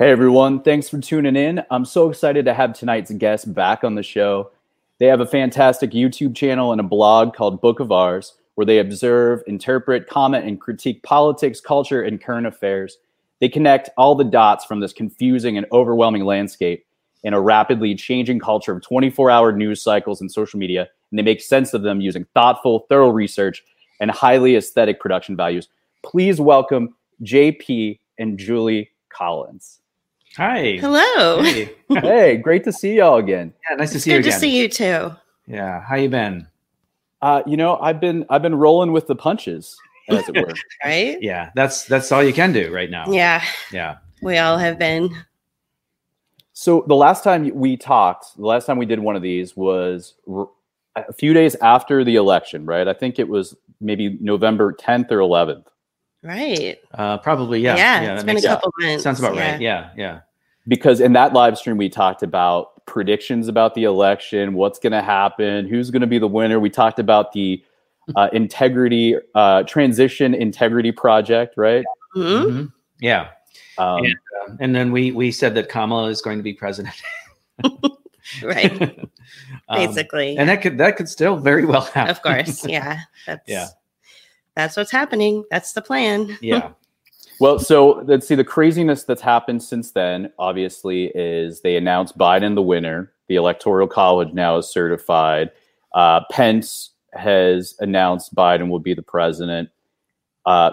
Hey everyone, thanks for tuning in. I'm so excited to have tonight's guest back on the show. They have a fantastic YouTube channel and a blog called Book of Ours, where they observe, interpret, comment, and critique politics, culture, and current affairs. They connect all the dots from this confusing and overwhelming landscape in a rapidly changing culture of 24 hour news cycles and social media, and they make sense of them using thoughtful, thorough research and highly aesthetic production values. Please welcome JP and Julie Collins. Hi. Hello. Hey. hey, great to see y'all again. Yeah, nice to It's see you good to see you too. Yeah, how you been? Uh, you know, I've been I've been rolling with the punches, as it were. Right? Yeah, that's that's all you can do right now. Yeah, Yeah. we all have been. So the last time we talked, the last time we did one of these was r- a few days after the election, right? I think it was maybe November 10th or 11th. Right. Uh, probably yeah. Yeah, that it's been a makes sense. couple months. Sounds about yeah. right. Yeah, yeah. Because in that live stream we talked about predictions about the election, what's going to happen, who's going to be the winner. We talked about the uh, integrity uh, transition integrity project, right? Mhm. Mhm. Yeah. Um, Yeah. And then we we said that Kamala is going to be president. Right. Um, Basically. and that could that could still very well happen. of course. Yeah. That's Yeah. That's what's happening. That's the plan. yeah. Well, so let's see. The craziness that's happened since then, obviously, is they announced Biden the winner. The Electoral College now is certified. Uh, Pence has announced Biden will be the president. Uh,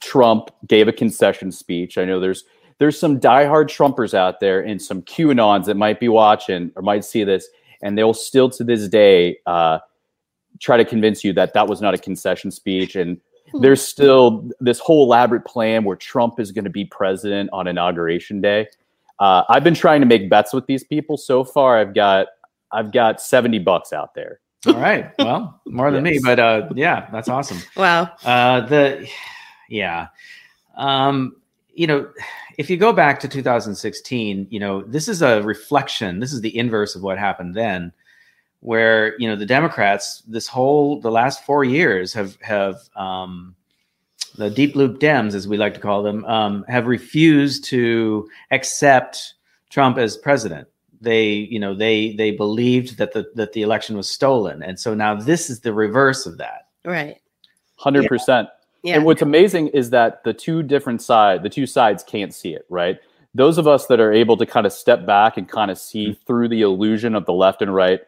Trump gave a concession speech. I know there's there's some diehard Trumpers out there and some QAnons that might be watching or might see this, and they'll still to this day uh, try to convince you that that was not a concession speech and there's still this whole elaborate plan where Trump is going to be president on inauguration day. Uh, I've been trying to make bets with these people. So far, I've got I've got seventy bucks out there. All right. Well, more than me, but uh, yeah, that's awesome. Wow. Uh, the yeah, um, you know, if you go back to 2016, you know, this is a reflection. This is the inverse of what happened then, where you know the Democrats, this whole the last four years have have um, the deep loop Dems, as we like to call them, um, have refused to accept Trump as president. They, you know, they they believed that the that the election was stolen, and so now this is the reverse of that. Right. Hundred percent. Yeah. And what's amazing is that the two different side, the two sides can't see it, right? Those of us that are able to kind of step back and kind of see through the illusion of the left and right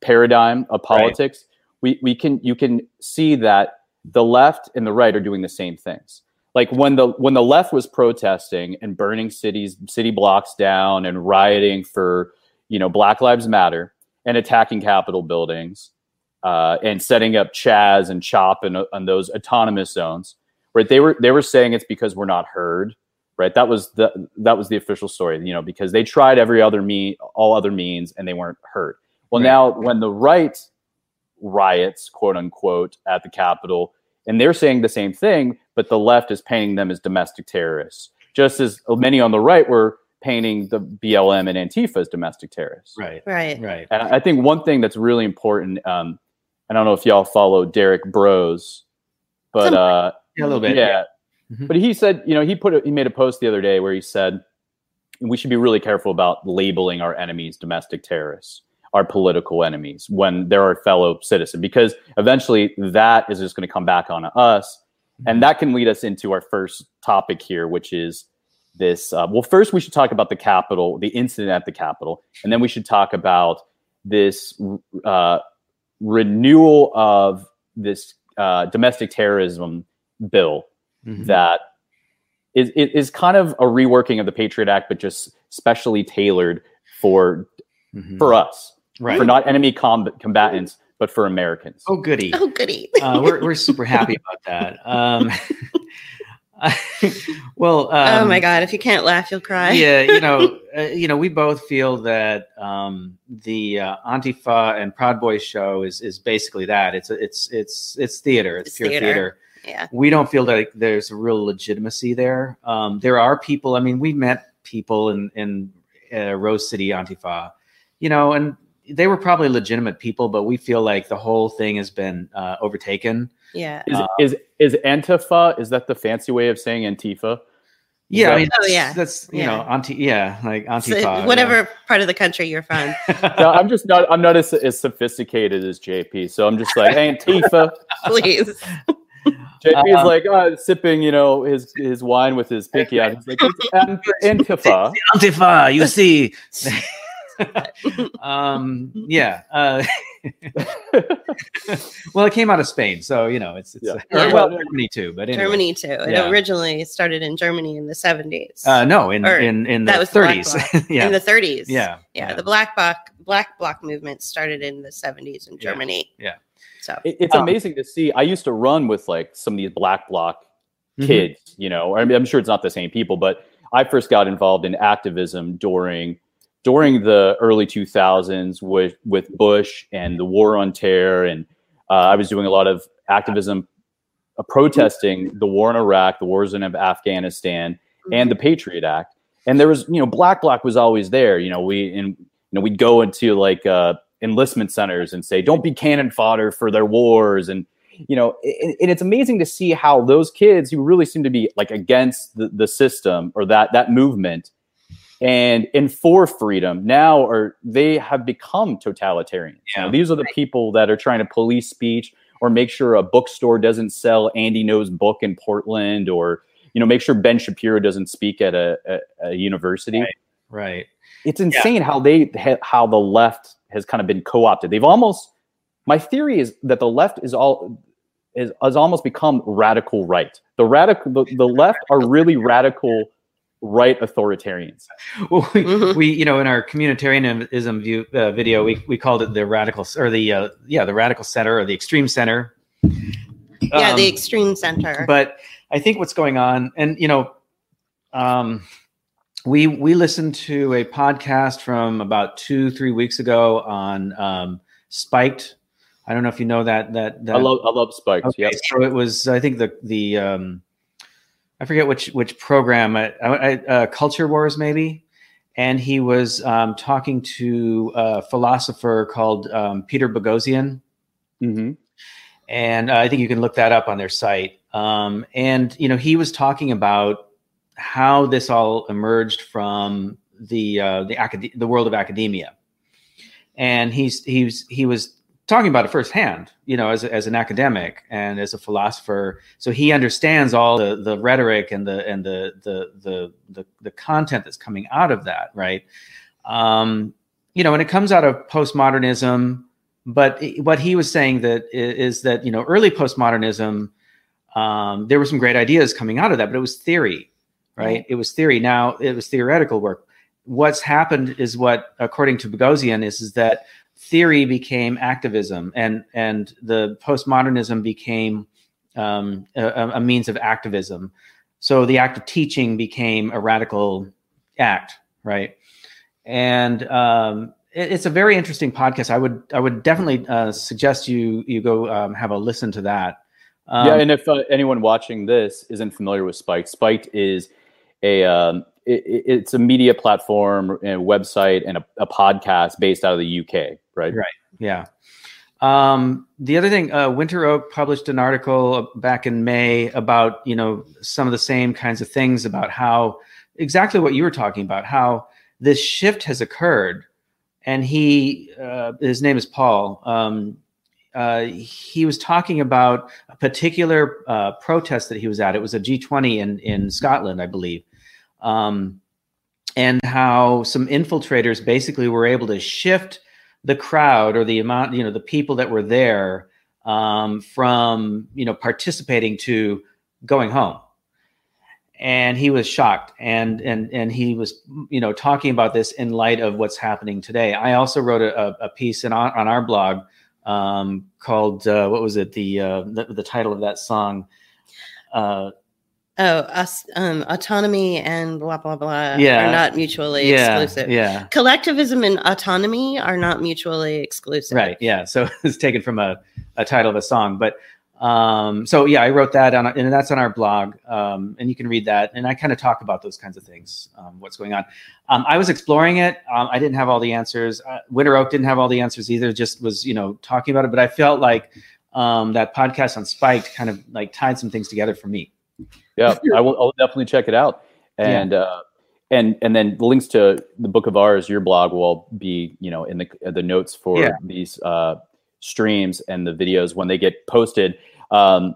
paradigm of Right. politics, we, we can you can see that the left and the right are doing the same things. Like when the when the left was protesting and burning cities, city blocks down and rioting for, you know, Black Lives Matter and attacking Capitol buildings, uh, and setting up Chaz and Chop and on those autonomous zones, right? They were they were saying it's because we're not heard, right? That was the that was the official story, you know, because they tried every other mean all other means and they weren't heard. Well, Right. now when the right riots, quote unquote, at the Capitol, and they're saying the same thing, but the left is painting them as domestic terrorists, just as many on the right were painting the BLM and Antifa as domestic terrorists. Right. right. Right. And I think one thing that's really important, um, I don't know if y'all follow Derrick Broze, but uh, Yeah, a little bit. yeah, Mhm. but he said, you know, he put a, he made a post the other day where he said we should be really careful about labeling our enemies domestic terrorists, our political enemies when they're our fellow citizen, because eventually that is just going to come back on us, and that can lead us into our first topic here, which is this. Uh, well, first we should talk about the Capitol, the incident at the Capitol, and then we should talk about this uh, renewal of this uh, domestic terrorism bill Mhm. that is, is is kind of a reworking of the Patriot Act, but just specially tailored for Mhm. for us, right. for not enemy comb- combatants, but for Americans. oh, goody. Oh, goody. Uh, we're we're super happy about that. Um, well, um, oh my God. If you can't laugh, you'll cry. yeah, you know, uh, you know, we both feel that um, the uh, Antifa and Proud Boys show is is basically that. It's it's it's it's theater. It's, It's pure theater. theater. Yeah. We don't feel that there's a real legitimacy there. Um, there are people. I mean, we met people in in uh, Rose City Antifa, you know, and they were probably legitimate people, but we feel like the whole thing has been uh, overtaken. Yeah. Is, is is Antifa? Is that the fancy way of saying Antifa? Yeah, I mean, Oh, yeah. that's you Yeah. know, anti, yeah, like So Antifa, whatever part of the country you're from. No, I'm just not. I'm not as, as sophisticated as JP. So I'm just like Antifa. Please. JP is Um, like uh, sipping, you know, his his wine with his pinky out. He's like it's Antifa. Antifa, you see. um, yeah. Uh, well, it came out of Spain, so you know it's, it's Yeah. or, Yeah. well Germany too, but anyway. Germany too. It Yeah. originally started in Germany in the 70s. Uh, no, in Or in in the that was 30s. yeah. In the 30s. yeah, Yeah, the black bloc black bloc movement started in the 70s in Germany. Yeah. So It- it's Um, amazing to see. I used to run with like some of these black bloc Mhm. kids. You know, I mean, I'm sure it's not the same people, but I first got involved in activism during during the early 2000s with with Bush and the war on terror, and uh, I was doing a lot of activism, uh, protesting the war in Iraq, the wars in Afghanistan, and the Patriot Act. And there was, you know, Black Bloc was always there. You know, we and you know we'd go into like uh, enlistment centers and say, "Don't be cannon fodder for their wars," and you know, and, and it's amazing to see how those kids who really seem to be like against the, the system or that that movement and and for freedom now are they have become totalitarian. Yeah. these are the people that are trying to police speech or make sure a bookstore doesn't sell Andy Ngo's book in Portland or you know make sure Ben Shapiro doesn't speak at a, a, a university. Right. right. It's insane how they how the left has kind of been co-opted. They've almost my theory is that the left is all is has almost become radical right. The radical the, the left are really radical right authoritarians. Well, we, Mhm. we, you know, in our communitarianism view uh, video, we, we called it the radical or the uh, yeah the radical center or the extreme center. yeah, the Um, extreme center. but I think what's going on, and you know, um, we we listened to a podcast from about two three weeks ago on um, Spiked. I don't know if you know that that, that I love I love spikes. Okay, Yep. so it was I think the the um, I forget which which program I, I, uh, Culture Wars maybe, and he was um, talking to a philosopher called um, Peter Boghossian, Mhm. and uh, I think you can look that up on their site. Um, and you know he was talking about how this all emerged from the uh, the acad- the world of academia, and he's he was he was talking about it firsthand, you know, as, as an academic and as a philosopher. So he understands all the, the rhetoric and the and the, the the the the content that's coming out of that, right? Um, you know, and it comes out of postmodernism. But it- what he was saying that is that you know early postmodernism, um, there were some great ideas coming out of that, but it was theory, right? It was theory. Now it was theoretical work. What's happened is what, according to Boghossian, is is that theory became activism and and the postmodernism became um, a, a means of activism. So the act of teaching became a radical act right? And um, it- it's a very interesting podcast. I would i would definitely uh, suggest you you go um, have a listen to that. Um, yeah, and if uh, anyone watching this isn't familiar with Spiked, Spiked is a um, it, it- it's a media platform and website and a, a podcast based out of the UK, right? Right. Yeah. Um, the other thing, uh, Winter Oak published an article back in May about you know some of the same kinds of things about how exactly what you were talking about, how this shift has occurred, and he uh, his name is Paul. Um, uh, he was talking about a particular uh, protest that he was at. It was a G20 in in Scotland, I believe. Um, and how some infiltrators basically were able to shift the crowd or the amount, you know, the people that were there um, from, you know, participating to going home. And he was shocked, and and and he was, you know, talking about this in light of what's happening today. I also wrote a, a piece in on, on our blog um, called uh, what was it? The, uh, the the title of that song. Uh, oh, us, um, autonomy and blah blah blah Yeah. are not mutually yeah, exclusive. yeah. Collectivism and autonomy are not mutually exclusive. Right. Yeah. So it's taken from a, a title of a song, but um, so yeah, I wrote that on, and that's on our blog, um, and you can read that. And I kind of talk about those kinds of things, um, what's going on. Um, I was exploring it. Um, I didn't have all the answers. Uh, Winter Oak didn't have all the answers either. Just was you know talking about it, but I felt like um, that podcast on Spiked kind of like tied some things together for me. Yeah, I will. I'll definitely check it out. and uh, and and then the links to the book of ours, your blog will be you know in the the notes for Yeah. these uh, streams and the videos when they get posted. Um,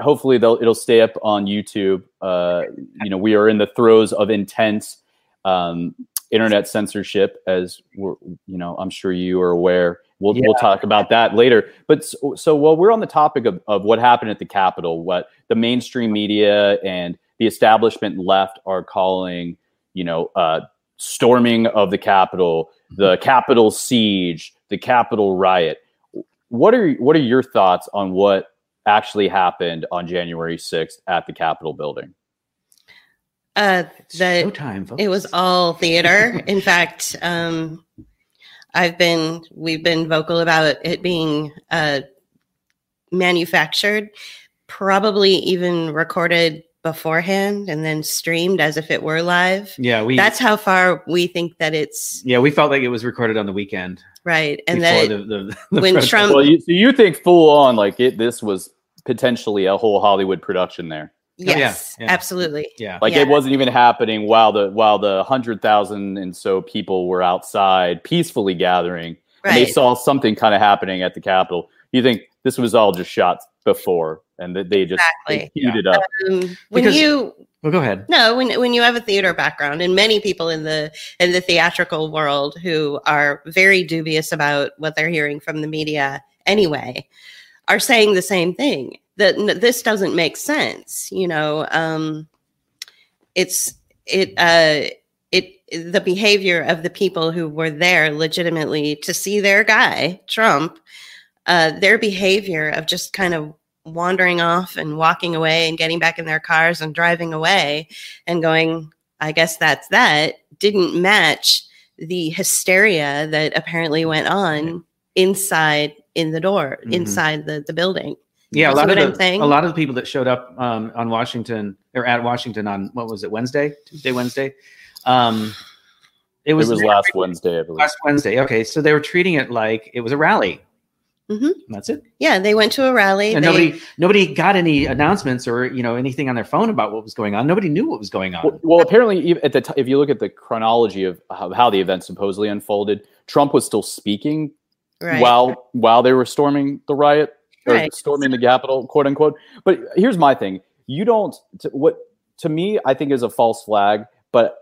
hopefully, they'll it'll stay up on YouTube. Uh, you know, we are in the throes of intense um, internet censorship, as we're you know I'm sure you are aware. We'll we'll talk about that later. But so, so while we're on the topic of, of what happened at the Capitol, what the mainstream media and the establishment left are calling, you know, uh, storming of the Capitol, the Capitol siege, the Capitol riot. What are what are your thoughts on what actually happened on January 6th at the Capitol building? Uh, It's the, showtime, folks. it was all theater. In fact, um, I've been we've been vocal about it being uh, manufactured, probably even recorded beforehand and then streamed as if it were live. yeah, we That's how far we think that it's yeah we felt like it was recorded on the weekend right, and before that the, the, the when. Trump- Well, you, so you think full on like it? This was potentially a whole Hollywood production there. Yeah, yes, yeah. absolutely. yeah Like Yeah. it wasn't even happening while the while the hundred thousand and so people were outside peacefully gathering. And they saw something kind of happening at the Capitol. You think this was all just shot before, and that they just Exactly. queued it up? Um, when Because- you well go ahead No, when when you have a theater background, and many people in the in the theatrical world who are very dubious about what they're hearing from the media anyway, are saying the same thing that n- this doesn't make sense. You know, um, it's it uh, it the behavior of the people who were there legitimately to see their guy Trump, uh, their behavior of just kind of wandering off and walking away and getting back in their cars and driving away and going, I guess that's that, didn't match the hysteria that apparently went on inside in the door, Mhm. inside the, the building. Yeah a lot of what I'm the, saying? a lot of the people that showed up um, on washington or at washington on what was it wednesday tuesday wednesday um it It was, was last Wednesday, I believe. last wednesday okay so they were treating it like it was a rally Mhm. that's it Yeah, they went to a rally. and they- nobody nobody got any announcements or you know anything on their phone about what was going on nobody knew what was going on Well, well, apparently, at the t- if you look at the chronology of how, how the event supposedly unfolded, Trump was still speaking right. while while they were storming the riot or Right. storming the Capitol, quote unquote. But here's my thing: you don't what to me I think is a false flag, but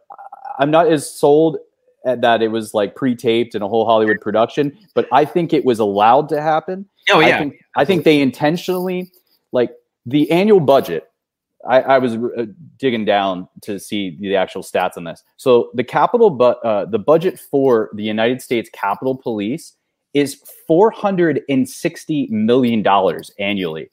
I'm not as sold at that it was like pre-taped and a whole Hollywood production. But I think it was allowed to happen. oh I yeah think, I think they intentionally like the annual budget. I, I was uh, digging down to see the actual stats on this. So the capital, but uh, the budget for the United States Capitol Police is four hundred and sixty million dollars annually.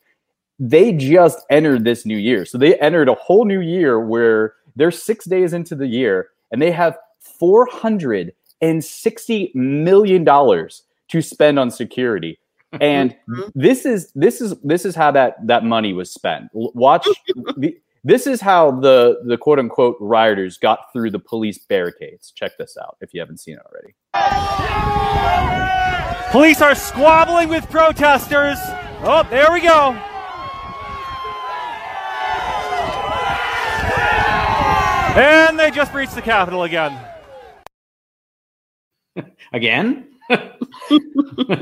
They just entered this new year, so they entered a whole new year where they're six days into the year and they have four hundred and sixty million dollars to spend on security and Mhm. this is this is this is how that that money was spent watch the, this is how the the quote unquote rioters got through the police barricades check this out if you haven't seen it already Police are squabbling with protesters. Oh, there we go. And they just breached the Capitol again. again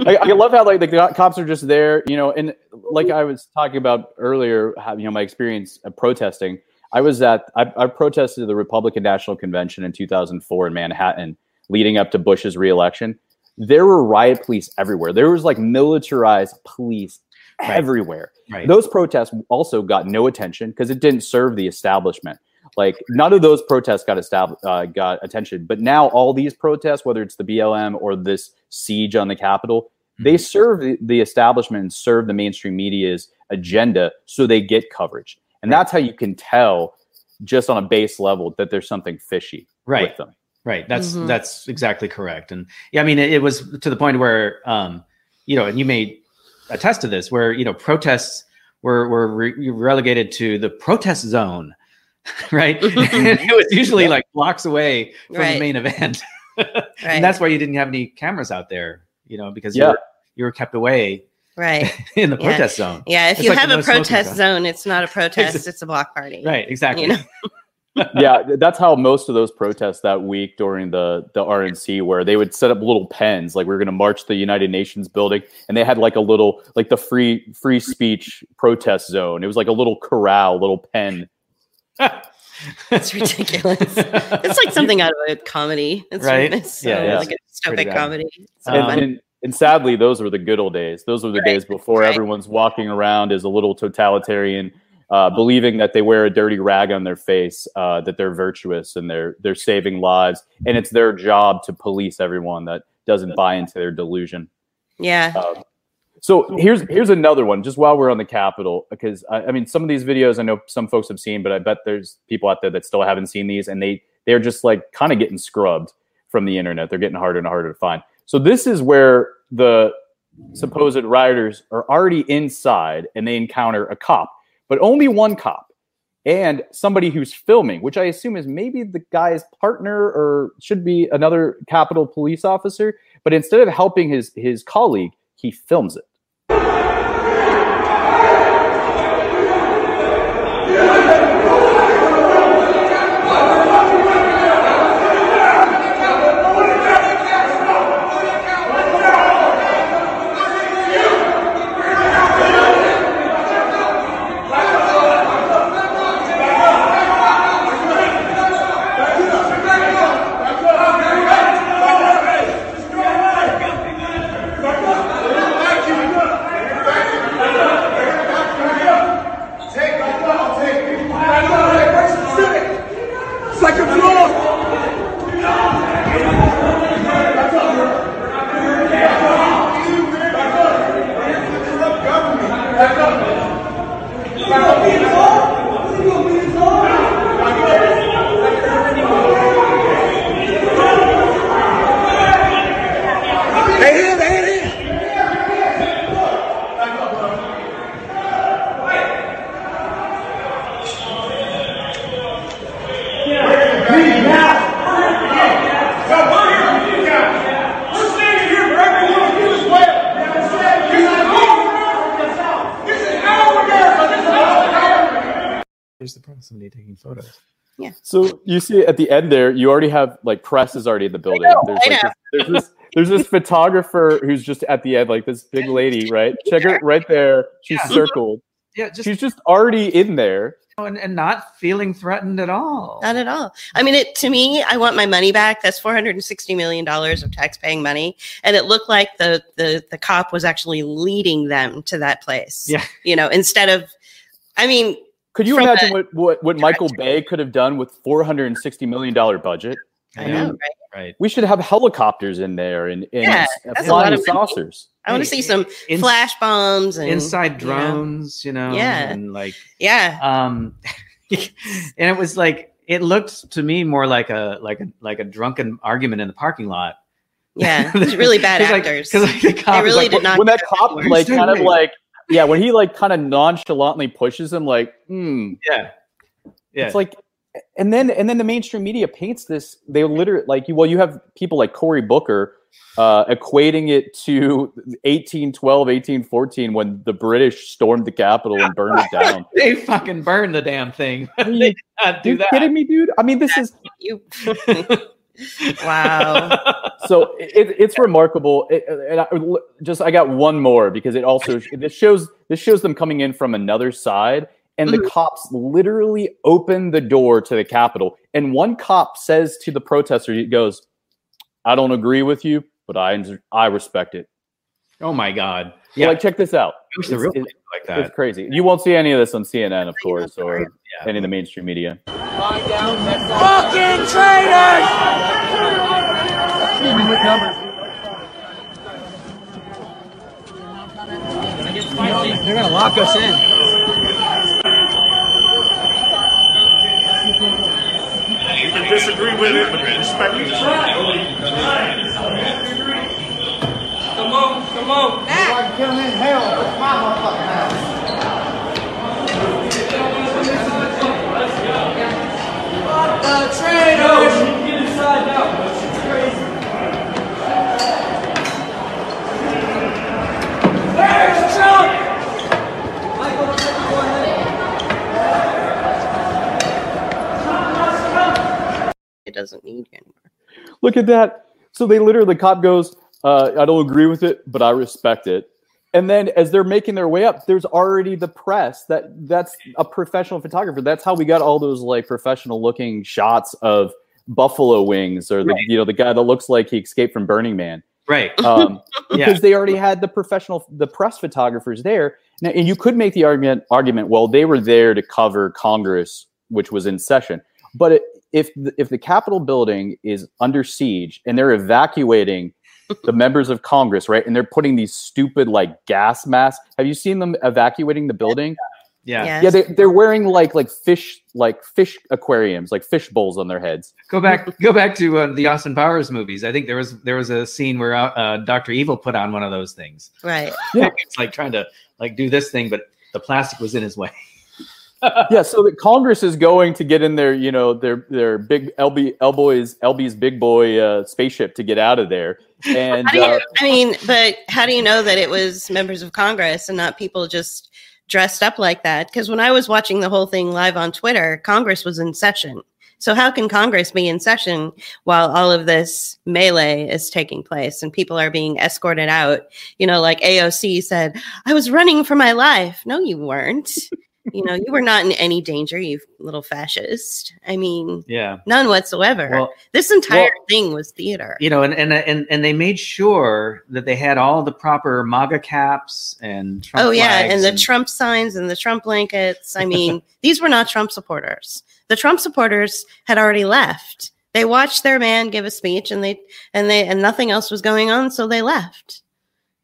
I, I love how like the cops are just there you know and like i was talking about earlier how you know my experience of protesting i was at i, I protested the republican national convention in 2004 in manhattan leading up to bush's reelection there were riot police everywhere there was like militarized police Right. everywhere right those protests also got no attention because it didn't serve the establishment. Like none of those protests got established, uh, got attention. But now all these protests, whether it's the BLM or this siege on the Capitol, they serve the, the establishment and serve the mainstream media's agenda, so they get coverage. And that's how you can tell, just on a base level, that there's something fishy right with them. Right. That's Mhm. that's exactly correct. And yeah, I mean, it, it was to the point where, um, you know, and you may attest to this, where you know protests were were re- relegated to the protest zone, right? and it was usually like blocks away from Right. the main event, right. and that's why you didn't have any cameras out there, you know, because you, Yeah. were, you were kept away right. in the Yeah. protest zone. Yeah, if It's you like have a protest zone. zone, it's not a protest, it's a block party. Right. Exactly. You know? yeah, that's how most of those protests that week during the the RNC where they would set up little pens, like we are going to march the United Nations building, and they had like a little like the free free speech protest zone. It was like a little corral, little pen. It's ridiculous. it's like something out of a comedy. It's Right? It's so, Yeah, yeah. like a Pretty dystopic comedy. So Um, and, and, and sadly, those were the good old days. Those were the Right, days before right. everyone's walking around as a little totalitarian, uh, believing that they wear a dirty rag on their face, uh, that they're virtuous and they're they're saving lives, and it's their job to police everyone that doesn't buy into their delusion. yeah. Um, so here's here's another one. Just while we're on the Capitol, because I, I mean, some of these videos I know some folks have seen, but I bet there's people out there that still haven't seen these, and they they're just like kind of getting scrubbed from the internet. They're getting harder and harder to find. So this is where the supposed rioters are already inside, and they encounter a cop, but only one cop, and somebody who's filming, which I assume is maybe the guy's partner or should be another Capitol police officer. But instead of helping his his colleague, he films it. You see at the end there, you already have like press is already in the building. know, there's I like know. this, there's this there's this photographer who's just at the end, like this big lady, right? Check her right there. She's Yeah. circled. Yeah, just She's just already in there. Oh, and, and not feeling threatened at all. Not at all. I mean, it to me, I want my money back. That's four hundred and sixty million dollars of tax-paying money, and it looked like the the the cop was actually leading them to that place. Yeah. you know, instead of, I mean, Could you From imagine the what, what, what Michael Bay could have done with four hundred and sixty million dollar budget? I know, right? Right. We should have helicopters in there and, and Yeah, that's a lot flying of money. saucers. I want to see some In- flash bombs and inside you know, drones, you know, Yeah. and like Yeah, um and it was like it looked to me more like a like a like a drunken argument in the parking lot. yeah. It's really bad 'Cause, like- actors. 'cause, like, the cop they really like, did not. when that cop like kind of like yeah, when he like kind of nonchalantly pushes him like, hmm, yeah, yeah, It's like, and then and then the mainstream media paints this. They literally like you. Well, you have people like Cory Booker uh, equating it to 1812, 1814 when the British stormed the Capitol and burned it down. they fucking burned the damn thing. Are you, they did not do you that. kidding me, dude? I mean, this is You. wow. so it, it's remarkable. It, and I, just I got one more because it also this shows this shows them coming in from another side, and the Mhm. cops literally open the door to the Capitol, and one cop says to the protester, he goes, "I don't agree with you, but I I respect it." oh my god! Yeah, Yeah, like check this out. I the It's, real it's, thing like it's crazy. You won't see any of this on CNN, of course, or Yeah. any of the mainstream media. Fucking traitors! They're gonna lock us in. You can disagree with it, but respect it. Come on, come on. The traitors! Get inside now. There's Trump! Michael, go ahead. Look at that. So they literally, the cop goes, uh, I don't agree with it, but I respect it. And then as they're making their way up, there's already the press that that's a professional photographer. That's how we got all those like professional looking shots of buffalo wings or the Right. you know the guy that looks like he escaped from Burning Man. Right. Um, Yeah. because they already had the professional the press photographers there. Now, and you could make the argument argument well they were there to cover Congress, which was in session. But it, if the, if the Capitol building is under siege and they're evacuating the members of Congress, right, and they're putting these stupid like gas masks. Have you seen them evacuating the building? Yeah. Yes. Yeah, they, they're wearing like like fish like fish aquariums, like fish bowls on their heads. Go back. Go back to uh, the Austin Powers movies. I think there was there was a scene where uh, Doctor Evil put on one of those things. Right. Yeah. It's like trying to like do this thing, but the plastic was in his way. yeah, so the Congress is going to get in their, you know, their their big LB Elboy's LB's big boy uh, spaceship to get out of there. And you, uh, I mean, but how do you know that it was members of Congress and not people just dressed up like that? Because when I was watching the whole thing live on Twitter, Congress was in session. So how can Congress be in session while all of this melee is taking place and people are being escorted out? You know, like AOC said, I was running for my life. No, you weren't. You know, you were not in any danger, you little fascist. I mean, Yeah. none whatsoever. Well, this entire well- thing was theater. you know, and and and and they made sure that they had all the proper MAGA caps and Trump oh yeah, flags and the Trump signs and the Trump blankets. I mean, these were not Trump supporters. The Trump supporters had already left. They watched their man give a speech and they and they and nothing else was going on, so they left.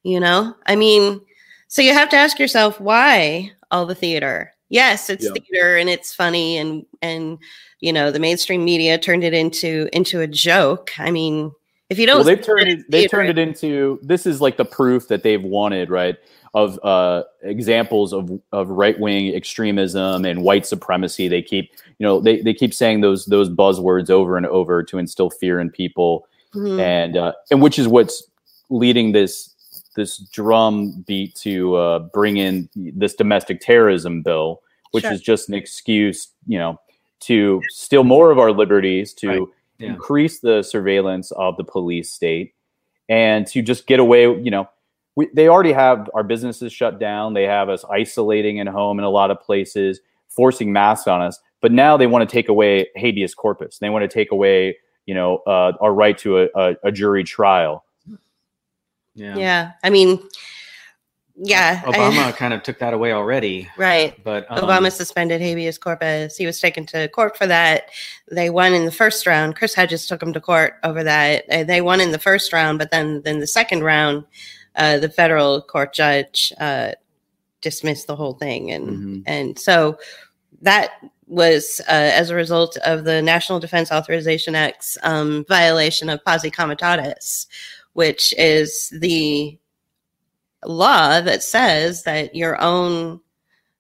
You know? I mean, so you have to ask yourself why all the theater. Yes, it's Yeah. theater and it's funny and and you know, the mainstream media turned it into into a joke. I mean, if you don't well, they've turned it, they turned it into this is like the proof that they've wanted, right? Of uh, examples of of right wing extremism and white supremacy. They keep you know they, they keep saying those those buzzwords over and over to instill fear in people. Mhm. and uh, and which is what's leading this this drum beat to uh, bring in this domestic terrorism bill, which Sure. is just an excuse, you know, to steal more of our liberties, to Right. Yeah. increase the surveillance of the police state, and to just get away. You know, we, they already have our businesses shut down. They have us isolating at home in a lot of places, forcing masks on us. But now they want to take away habeas corpus. They want to take away you know, uh, our right to a, a, a jury trial. Yeah. yeah. I mean, yeah. I- Obama kind of took that away already, right. but um, Obama suspended habeas corpus. He was taken to court for that. They won in the first round. Chris Hedges took him to court over that. They won in the first round, but then then the second round, uh, the federal court judge uh, dismissed the whole thing, and Mhm. and so that was uh, as a result of the National Defense Authorization Act's um, violation of posse comitatus, which is the law that says that your own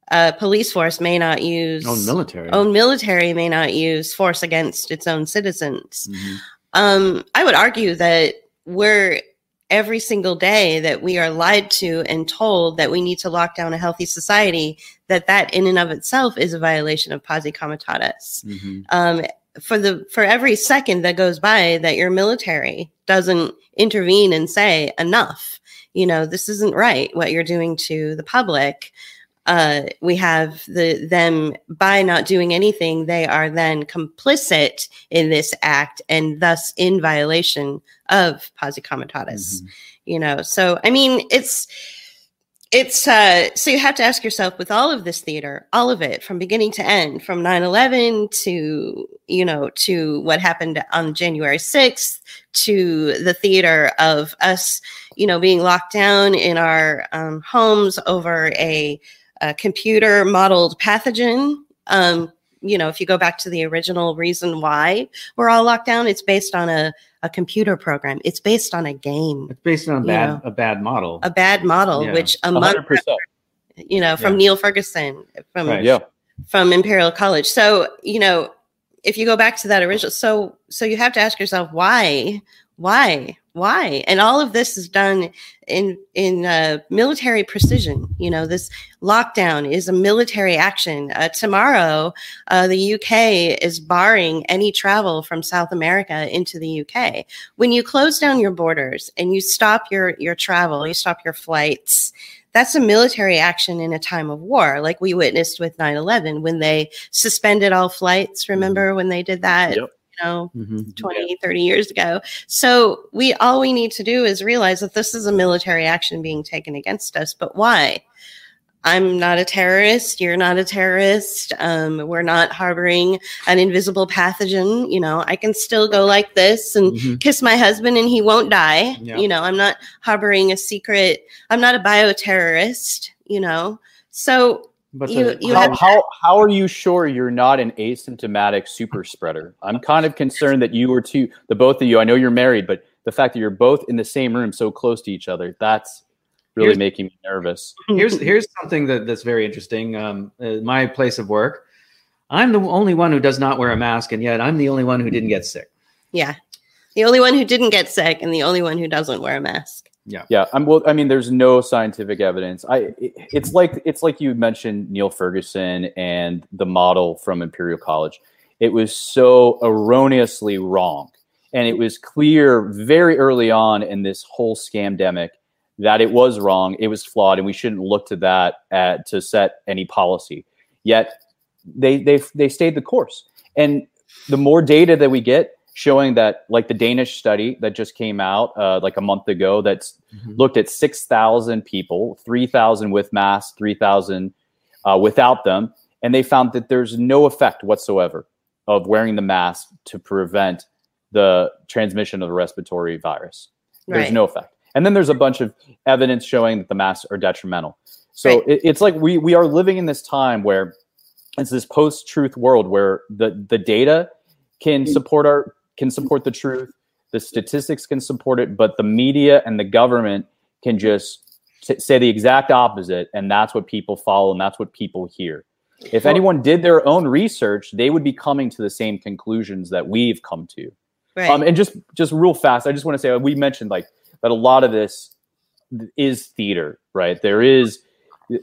uh, police force may not use own military. own military may not use force against its own citizens. Mhm. Um, I would argue that we're every single day that we are lied to and told that we need to lock down a healthy society, that that in and of itself is a violation of posse comitatus. Mhm. Um, for the for every second that goes by that your military doesn't intervene and say enough, you know, this isn't right what you're doing to the public. Uh, we have the them by not doing anything, they are then complicit in this act and thus in violation of posse comitatus. Mhm. You know, so I mean, it's it's uh so you have to ask yourself with all of this theater all of it from beginning to end from 9-11 to you know to what happened on january 6th to the theater of us you know being locked down in our um, homes over a, a computer modeled pathogen um you know if you go back to the original reason why we're all locked down it's based on a, a computer program it's based on a game It's based on a bad know. a bad model. a bad model Yeah. which a month 100%. you know, from Yeah. Neil Ferguson from Right. Yeah. from Imperial College. So, you know, if you go back to that original, so so you have to ask yourself why, why, why, and all of this is done in in uh, military precision. You know, this lockdown is a military action. Uh, tomorrow, uh, the UK is barring any travel from South America into the UK. When you close down your borders and you stop your your travel, you stop your flights that's a military action in a time of war, like we witnessed with 9 11 when they suspended all flights. Remember when they did that? Yep. You know, Mhm. 20, 30 years ago. So we all we need to do is realize that this is a military action being taken against us. But why? I'm not a terrorist. You're not a terrorist. Um, we're not harboring an invisible pathogen. You know, I can still go like this and Mhm. kiss my husband and he won't die. Yeah. You know, I'm not harboring a secret. I'm not a bioterrorist. You know, so But You- the- you how, have- how how are you sure you're not an asymptomatic super spreader? I'm kind of concerned that you are two, the both of you. I know you're married, but the fact that you're both in the same room, so close to each other, that's really Here's- making me nervous. here's here's something that, that's very interesting. Um, uh, my place of work, I'm the only one who does not wear a mask, and yet I'm the only one who didn't get sick. yeah, the only one who didn't get sick and the only one who doesn't wear a mask. Yeah, I'm. Well, I mean, there's no scientific evidence. I. it- It's like it's like you mentioned Neil Ferguson and the model from Imperial College. It was so erroneously wrong, and it was clear very early on in this whole scamdemic that it was wrong. It was flawed, and we shouldn't look to that at, to set any policy. Yet they they they stayed the course, and the more data that we get showing that like the danish study that just came out uh, like a month ago that's looked at 6000 people 3000 with masks 3000 uh, without them and they found that there's no effect whatsoever of wearing the mask to prevent the transmission of the respiratory virus. There's Right. no effect. And then there's a bunch of evidence showing that the masks are detrimental. So Right. it, it's like we we are living in this time where it's this post-truth world where the the data can support our can support the truth the statistics can support it but the media and the government can just t- say the exact opposite and that's what people follow and that's what people hear if Well- anyone did their own research they would be coming to the same conclusions that we've come to Right. um, and just just real fast, I just want to say we mentioned like that a lot of this is theater, right? There is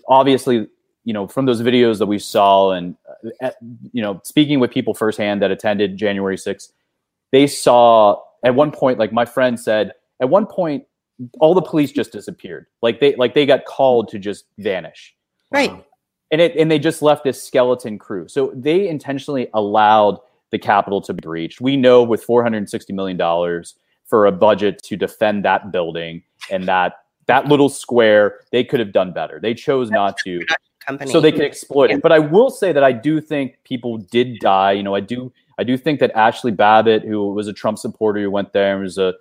obviously, you know, from those videos that we saw, and uh, you know, speaking with people firsthand that attended January 6th, they saw at one point, like my friend said, at one point, all the police just disappeared. Like they like they got called to just vanish right. and it and they just left this skeleton crew. So they intentionally allowed the Capitol to be breached. We know with 460 million dollars for a budget to defend that building and that that little square, they could have done better. They chose not to Company. so they can exploit Yeah. it. But I will say that I do think people did die. You know, I do I do think that Ashley Babbitt, who was a Trump supporter who went there and was a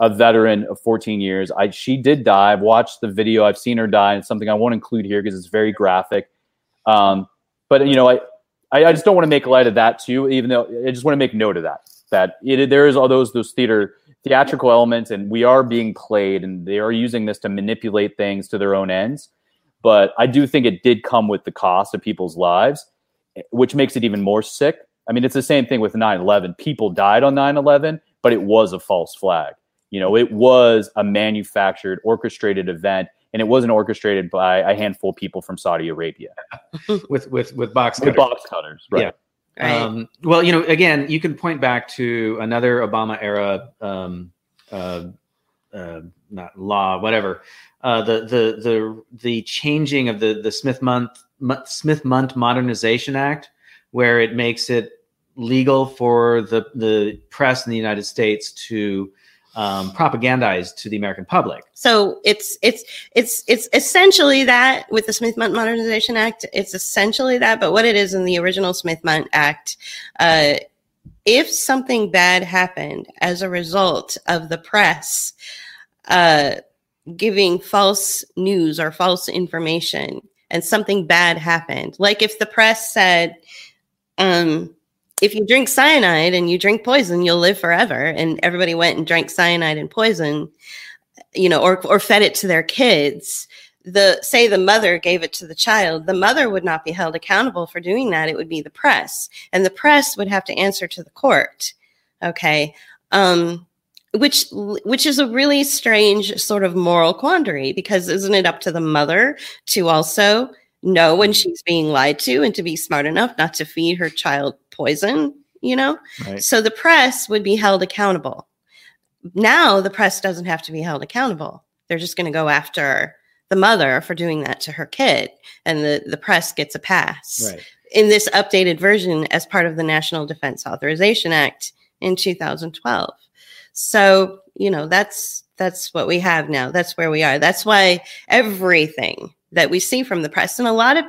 a veteran of 14 years, I she did die. I've watched the video. I've seen her die. It's something I won't include here because it's very graphic. Um, but you know, I, I I just don't want to make light of that too. Even though I just want to make note of that that it, there is all those those theater theatrical elements, and we are being played, and they are using this to manipulate things to their own ends but I do think it did come with the cost of people's lives, eh, which makes it even more sick. I mean, it's the same thing with 9 11. People died on 9 11, but it was a false flag. You know, it was a manufactured, orchestrated event, and it wasn't orchestrated by a handful of people from Saudi Arabia with with with box with cutters. box cutters. Right. Yeah. Um, well, you know, again, you can point back to another Obama era, um, uh, uh, not law, whatever. Uh, the the the the changing of the the Smith Mundt Smith Mundt Modernization Act, where it makes it legal for the the press in the United States to um, propagandize to the American public. So it's it's it's it's essentially that with the Smith Mundt Modernization Act. It's essentially that, but what it is in the original Smith Mundt Act, uh, if something bad happened as a result of the press uh, giving false news or false information, and something bad happened, like if the press said, um, if you drink cyanide and you drink poison, you'll live forever, and everybody went and drank cyanide and poison, you know, or or fed it to their kids, the say the mother gave it to the child the mother would not be held accountable for doing that. It would be the press and the press would have to answer to the court. Okay. Um which which is a really strange sort of moral quandary because isn't it up to the mother to also know when she's being lied to and to be smart enough not to feed her child poison you know? Right. so the press would be held accountable. Now the press doesn't have to be held accountable. They're just going to go after the mother for doing that to her kid and the, the press gets a pass. Right. in this updated version as part of the national defense authorization act in 2012 so you know that's that's what we have now. That's where we are. That's why everything that we see from the press and a lot of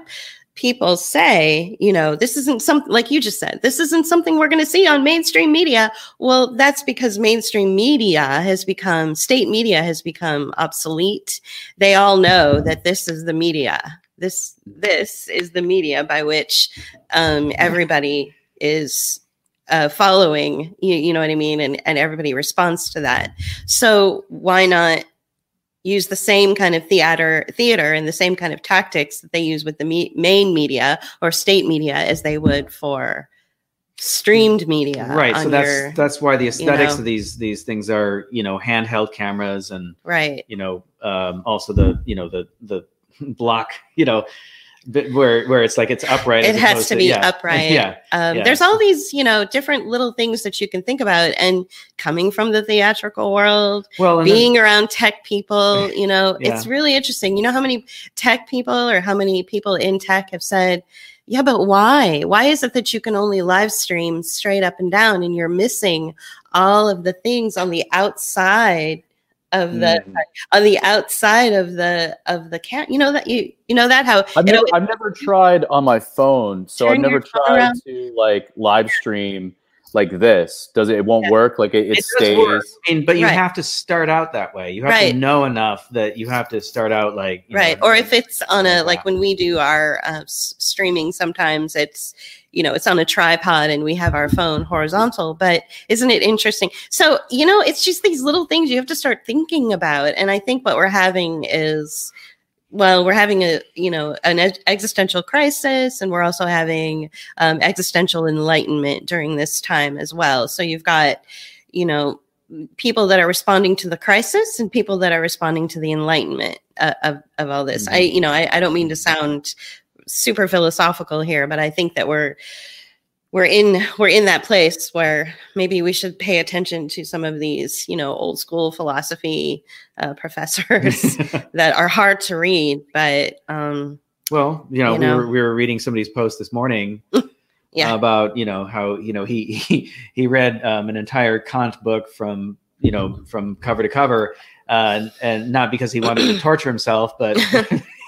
people say you know this isn't something like you just said this isn't something we're going to see on mainstream media. Well that's because mainstream media has become state media has become obsolete. They all know that this is the media. This this is the media by which um, everybody is uh, following. You, you know what i mean? And, and everybody responds to that. So why not use the same kind of theater theater and the same kind of tactics that they use with the me- main media or state media as they would for streamed media right. So that's your- that's why the aesthetics know. of these these things are you know handheld cameras and right you know um, also the you know the the block you know where where it's like it's upright. it as has to be yeah. upright Yeah. um, yeah. there's all these you know different little things that you can think about and coming from the theatrical world Well, and then- being around tech people, you know, it's really interesting. You know how many tech people or how many people in tech have said, yeah, but why? Why is it that you can only live stream straight up and down and you're missing all of the things on the outside of the Mhm. on the outside of the of the cat you know that you you know that how I've it never, I've never tried on my phone, so I've never tried around. to like live stream like this. Does it? It won't Yeah. work. Like it, it, It stays. work. I mean, but you Right. have to start out that way. You have Right. to know enough that you have to start out like right know, or if it's on a like like when we do our uh, s- streaming sometimes it's you know it's on a tripod and we have our phone horizontal but isn't it interesting? So you know it's just these little things you have to start thinking about. And i think what we're having is well we're having a you know an ex- existential crisis and we're also having um, existential enlightenment during this time as well. So you've got you know people that are responding to the crisis and people that are responding to the enlightenment uh, of, of all this. I, you know, I, I don't mean to sound super philosophical here, but I think that we're we're in we're in that place where maybe we should pay attention to some of these, you know, old school philosophy uh, professors that are hard to read, but um, well, you know, you know. we were we were reading somebody's post this morning Yeah. about you know how you know he he, he read um, an entire Kant book from you know from cover to cover, uh, and, and not because he wanted to torture himself, but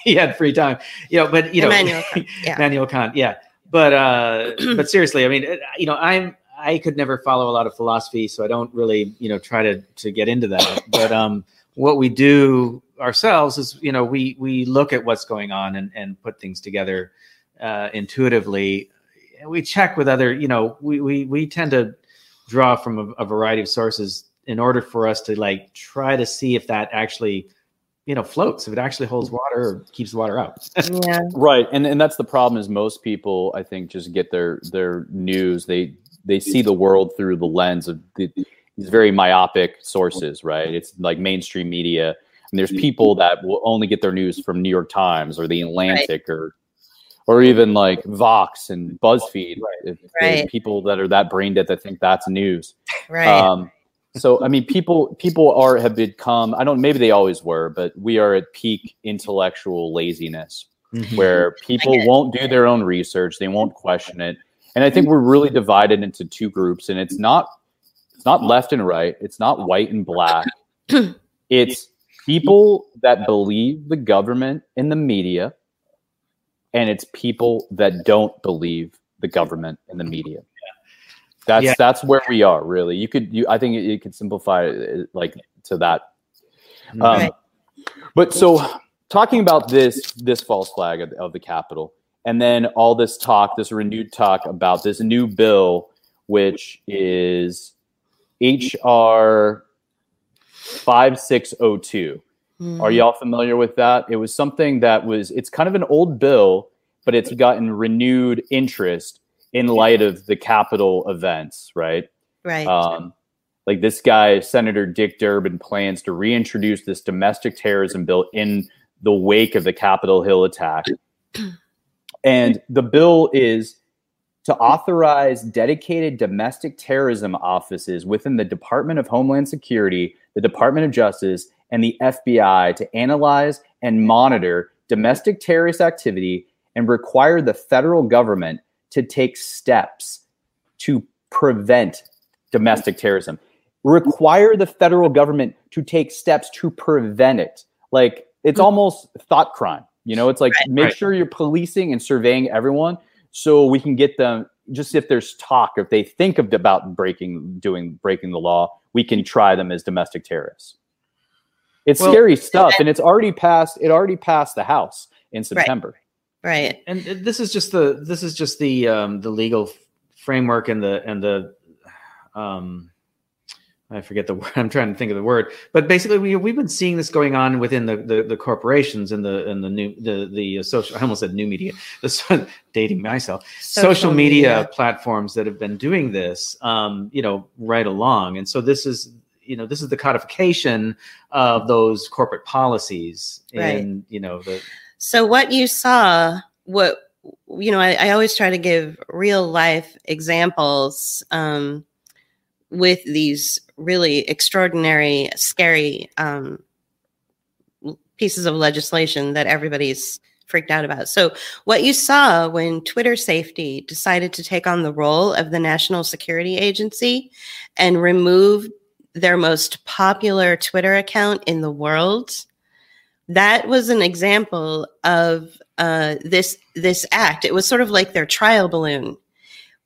he had free time. You know, but you know, Immanuel Kant, yeah. Immanuel Kant, yeah. But uh, but seriously, I mean, uh, you know, I'm I could never follow a lot of philosophy, so I don't really you know try to to get into that. But um, what we do ourselves is you know we we look at what's going on and and put things together uh, intuitively. We check with other, you know, we we we tend to draw from a, a variety of sources in order for us to like try to see if that actually you know floats if it actually holds water or keeps the water out yeah, Right, and and that's the problem is most people I think just get their their news they they see the world through the lens of the, these very myopic sources, right? It's like mainstream media, and there's people that will only get their news from New York Times or the Atlantic or or even like Vox and BuzzFeed. If- if Right. People that are that brain dead that think that's news. right. Um, so I mean, people people are have become. I don't. Maybe they always were, but we are at peak intellectual laziness mm-hmm. where people won't do their own research. They won't question it. And i think we're really divided into two groups and it's not it's not left and right. It's not white and black. It's people that believe the government and the media and it's people that don't believe the government and the media that's Yeah. that's where we are really you could you i think you could simplify it like to that um, Right. but so talking about this this false flag of, of the Capitol, and then all this talk, this renewed talk about this new bill, which is HR five six zero two, Mm-hmm. Are y'all familiar with that? It was something that was, it's kind of an old bill, but it's gotten renewed interest in light of the Capitol events, right? right? Um, like this guy, Senator Dick Durbin, plans to reintroduce this domestic terrorism bill in the wake of the Capitol Hill attack. And the bill is to authorize dedicated domestic terrorism offices within the Department of Homeland Security, the Department of Justice, and the FBI to analyze and monitor domestic terrorist activity and require the federal government to take steps to prevent domestic terrorism. Require the federal government to take steps to prevent it. Like it's hmm. almost thought crime. You know, it's like Right, make right. sure you're policing and surveying everyone so we can get them just if there's talk if they think of about breaking doing breaking the law we can try them as domestic terrorists it's Well- scary stuff and it's already passed it already passed the house in september right. And this is just the this is just the um, the legal framework and the and the um, I forget the word. I'm trying to think of the word, but basically we we've been seeing this going on within the the, the corporations and the and the new the the uh, social. I almost said new media. The dating myself. Social, media, platforms that have been doing this, um, you know, right along, and so this is you know this is the codification of those corporate policies Right. and you know the So what you saw, what you know, I, I always try to give real life examples um, with these really extraordinary, scary um, pieces of legislation that everybody's freaked out about. So what you saw when Twitter safety decided to take on the role of the National Security Agency and remove their most popular Twitter account in the world that was an example of uh, this this act. It was sort of like their trial balloon.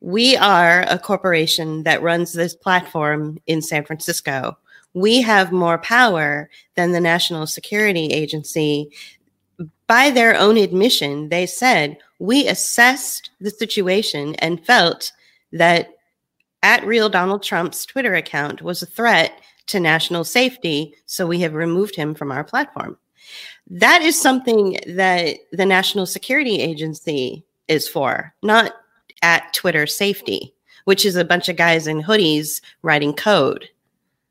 We are a corporation that runs this platform in San Francisco. We have more power than the National Security Agency. By their own admission, they said we assessed the situation and felt that at real Donald Trump's Twitter account was a threat to national safety, so we have removed him from our platform that is something that the National Security Agency is for, not at Twitter safety, which is a bunch of guys in hoodies writing code.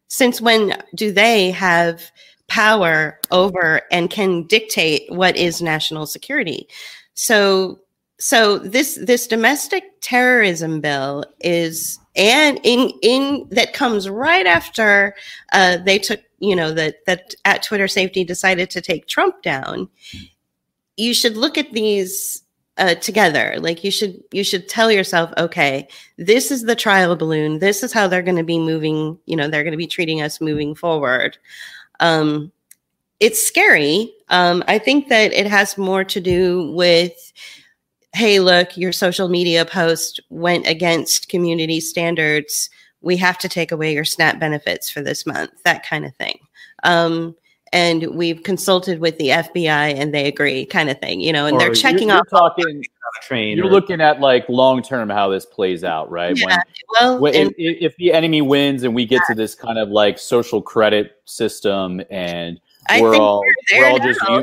Since when do they have power over and can dictate what is national security? So so this this domestic terrorism bill is and in in that comes right after uh, they took you know that that at Twitter safety decided to take Trump down. You should look at these uh, together. Like you should you should tell yourself, okay, this is the trial balloon. This is how they're going to be moving. You know, they're going to be treating us moving forward. Um, it's scary. Um, I think that it has more to do with hey, look, your social media post went against community standards. We have to take away your SNAP benefits for this month, that kind of thing. Um, and we've consulted with the FBI and they agree, kind of thing, you know, and Or they're you're- checking you're off. talking train. you're or- looking at like long term how this plays out right Yeah, well, when, and- if, if the enemy wins and we get to this kind of like social credit system and I we're think all we're we're all there just now.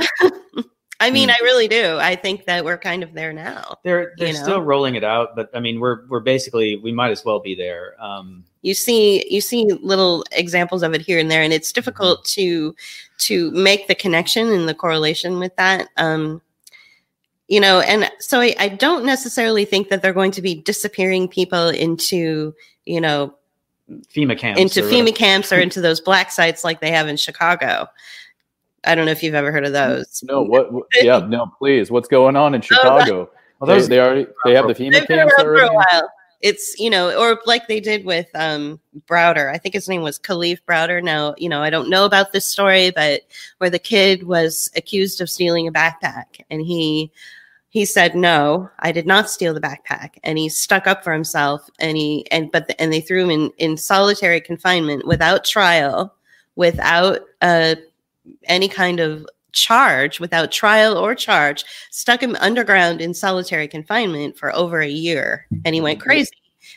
u- I mean, Hmm. I really do. I think that we're kind of there now. They're they're you know? still rolling it out, but I mean, we're we're basically we might as well be there. Um, you see you see little examples of it here and there and it's difficult to to make the connection and the correlation with that um you know and so I, I don't necessarily think that they're going to be disappearing people into you know FEMA camps into FEMA camps or into those black sites like they have in Chicago. I don't know if you've ever heard of those. no what, what yeah no please what's going on in chicago Well, they, those- they already they have the FEMA They've camps for a while. It's you know, or like they did with um Browder. I think his name was Kalief Browder. Now, you know, I don't know about this story, but where the kid was accused of stealing a backpack and he he said no i did not steal the backpack and he stuck up for himself and he and but the, and they threw him in in solitary confinement without trial without uh any kind of charge without trial or charge stuck him underground in solitary confinement for over a year and he went crazy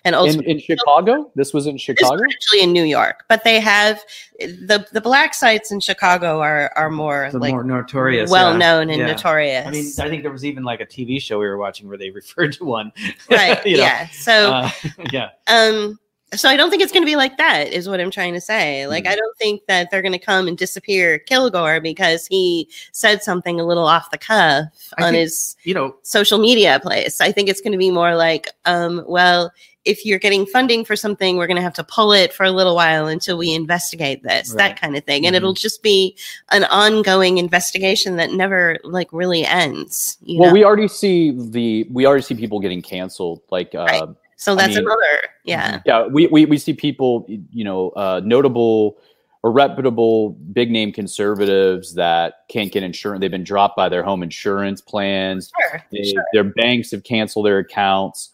and In, ultimately in Chicago, this was in Chicago. was actually in New York, but they have the the black sites in Chicago are are more The like more notorious, well yeah. known and Yeah. notorious. I mean, I think there was even like a TV show we were watching where they referred to one. right? You know, yeah. So uh, yeah. um so i don't think it's going to be like that is what i'm trying to say like Mhm. i don't think that they're going to come and disappear kilgore because he said something a little off the cuff I on think- his You know, social media place i think it's going to be more like um well if you're getting funding for something we're going to have to pull it for a little while until we investigate this Right. that kind of thing and Mhm. it'll just be an ongoing investigation that never like really ends you Well, know? we already see the we already see people getting canceled. Like, uh, Right. So that's mean- mm-hmm. another yeah yeah, we, we we see people, you know, uh, notable or reputable big name conservatives that can't get insurance. They've been dropped by their home insurance plans. sure, They, sure. Their banks have canceled their accounts.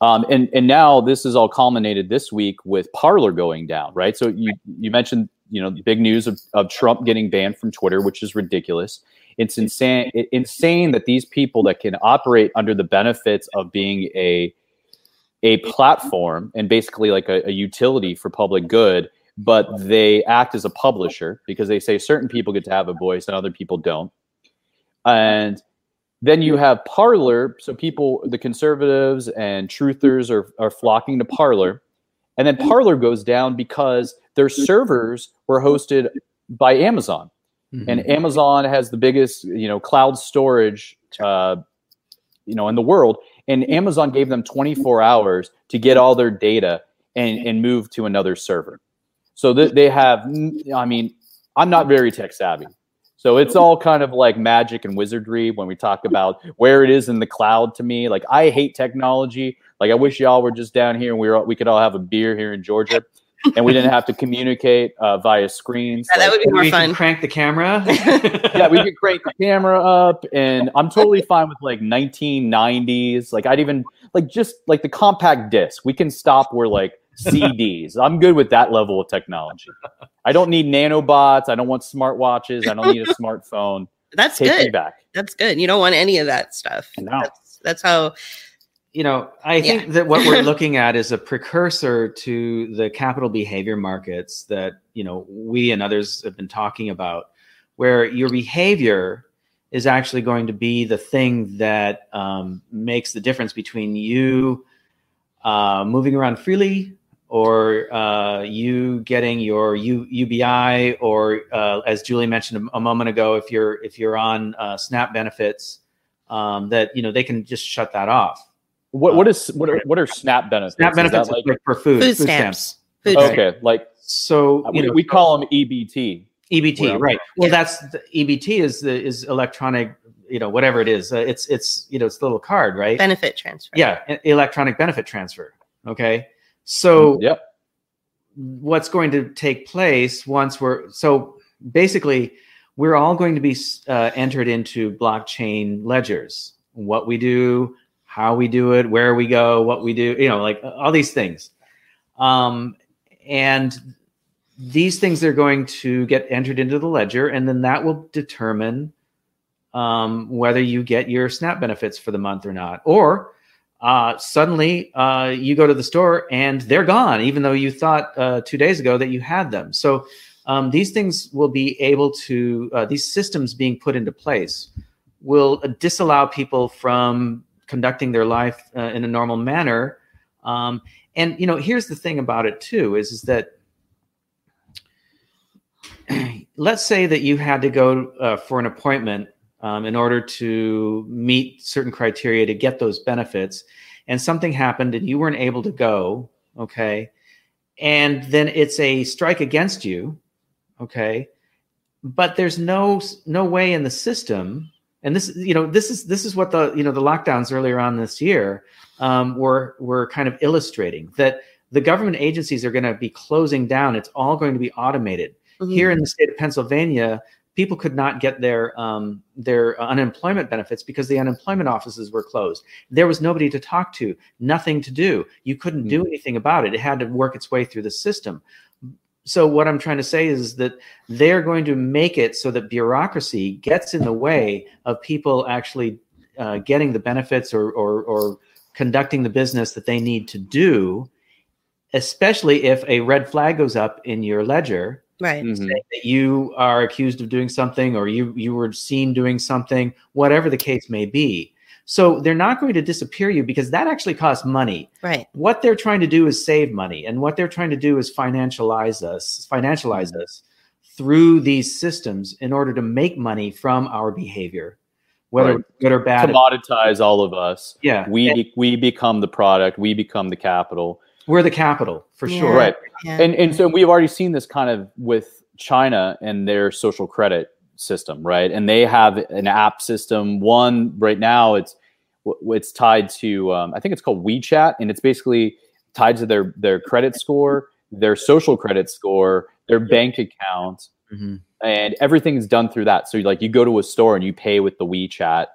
Um, and and now this is all culminated this week with Parler going down, right? So you you mentioned you know the big news of, of Trump getting banned from Twitter, which is ridiculous. It's insane it- insane that these people that can operate under the benefits of being a a platform and basically like a, a utility for public good, but they act as a publisher because they say certain people get to have a voice and other people don't. And then you have Parler, so people, the conservatives and truthers are, are flocking to Parler. And then Parler goes down because their servers were hosted by Amazon Mhm. and Amazon has the biggest, you know, cloud storage, uh, you know, in the world. And hmm. Amazon gave them 24 hours to get all their data and, and move to another server. So that they have, I mean, I'm not very tech savvy. So it's all kind of like magic and wizardry when we talk about where it is in the cloud to me. Like I hate technology. Like I wish y'all were just down here and we were we could all have a beer here in Georgia and we didn't have to communicate uh, via screens. Yeah, that would be more we can fun crank the camera. yeah, we could crank the camera up, and I'm totally fine with like 1990s. Like I'd even like just like the compact disc. We can stop where like CDs. I'm good with that level of technology. I don't need nanobots. I don't want smartwatches. I don't need a smartphone. that's Take me good back. that's good you don't want any of that stuff No. that's, that's how you know, I Yeah. think that what we're looking at is a precursor to the capital behavior markets that, you know, we and others have been talking about, where your behavior is actually going to be the thing that um, makes the difference between you uh, moving around freely or uh, you getting your U- UBI or, uh, as Julie mentioned a, a moment ago, if you're if you're on uh, SNAP benefits, um, that you know they can just shut that off. What what is what are what are SNAP benefits? SNAP Is that benefits like like for food, food stamps food Okay. stamps. Like So you we, know, we call them EBT. EBT, well, right? Well, yeah. that's the, EBT is the is electronic, you know, whatever it is. Uh, it's it's you know it's the little card, right? benefit transfer yeah, electronic benefit transfer. Okay, so Yep. what's going to take place once we're so basically we're all going to be uh, entered into blockchain ledgers what we do how we do it where we go what we do you know like all these things um, and these things are going to get entered into the ledger and then that will determine um, whether you get your snap benefits for the month or not or uh, suddenly uh, you go to the store and they're gone, even though you thought uh, two days ago that you had them. So um, these things will be able to, uh, these systems being put into place will disallow people from conducting their life uh, in a normal manner. Um, and you know, here's the thing about it too: is is that let's say that you had to go uh, for an appointment um, in order to meet certain criteria to get those benefits, and something happened and you weren't able to go, okay, and then it's a strike against you, okay, but there's no no way in the system, and this you know this is this is what the you know the lockdowns earlier on this year um, were were kind of illustrating that the government agencies are going to be closing down. It's all going to be automated Mhm. here in the state of Pennsylvania, people could not get their um, their unemployment benefits because the unemployment offices were closed. There was nobody to talk to, nothing to do. You couldn't do anything about it. It had to work its way through the system. So what I'm trying to say is that they're going to make it so that bureaucracy gets in the way of people actually uh, getting the benefits or or or conducting the business that they need to do, especially if a red flag goes up in your ledger Right. Mhm. that you are accused of doing something or you you were seen doing something, whatever the case may be. So they're not going to disappear you because that actually costs money. Right. What they're trying to do is save money, and what they're trying to do is financialize us, financialize mm-hmm. us through these systems in order to make money from our behavior, whether Right. good or bad. Commoditize all of us. Yeah, We and we become the product. We become the capital. we're the capital for Yeah. sure. Right. Yeah. And and so we've already seen this kind of with China and their social credit system, right? And they have an app system. One right now, it's it's tied to um, I think it's called WeChat, and it's basically tied to their their credit score, their social credit score, their bank account, Mhm. and everything's done through that. So like you go to a store and you pay with the WeChat,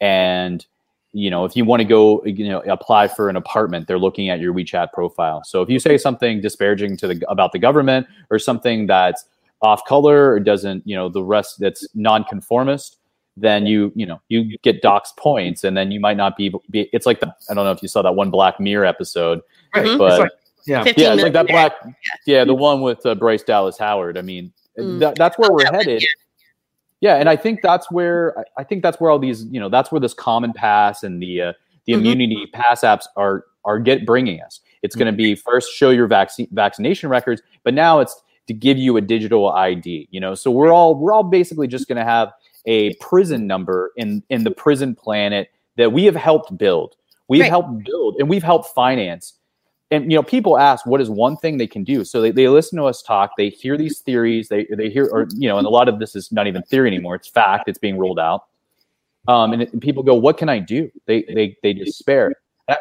and you know if you want to go you know apply for an apartment, they're looking at your WeChat profile. So if you say something disparaging to the about the government or something that's off color or doesn't you know the rest that's nonconformist, then you you know you get doxed points, and then you might not be. be it's like the, I don't know if you saw that one Black Mirror episode, Right. Mhm. but It's like- yeah. yeah, it's like that black. Yeah, the one with uh, Bryce Dallas Howard. I mean, Mm. that, that's where Oh, we're headed. Yeah, and I think that's where I- I think that's where all these, you know, that's where this CommonPass and the uh, the Mhm. Immunity Pass apps are are get bringing us. It's going to be first show your vaccine vaccination records, but now it's to give you a digital ID. You know, so we're all we're all basically just going to have a prison number in in the prison planet that we have helped build. We've Right. helped build and we've helped finance. And you know people ask what is one thing they can do? So they, they listen to us talk they hear these theories they they hear or you know and a lot of this is not even theory anymore. It's fact it's being rolled out. Um, and, and people go what can i do? They they they despair.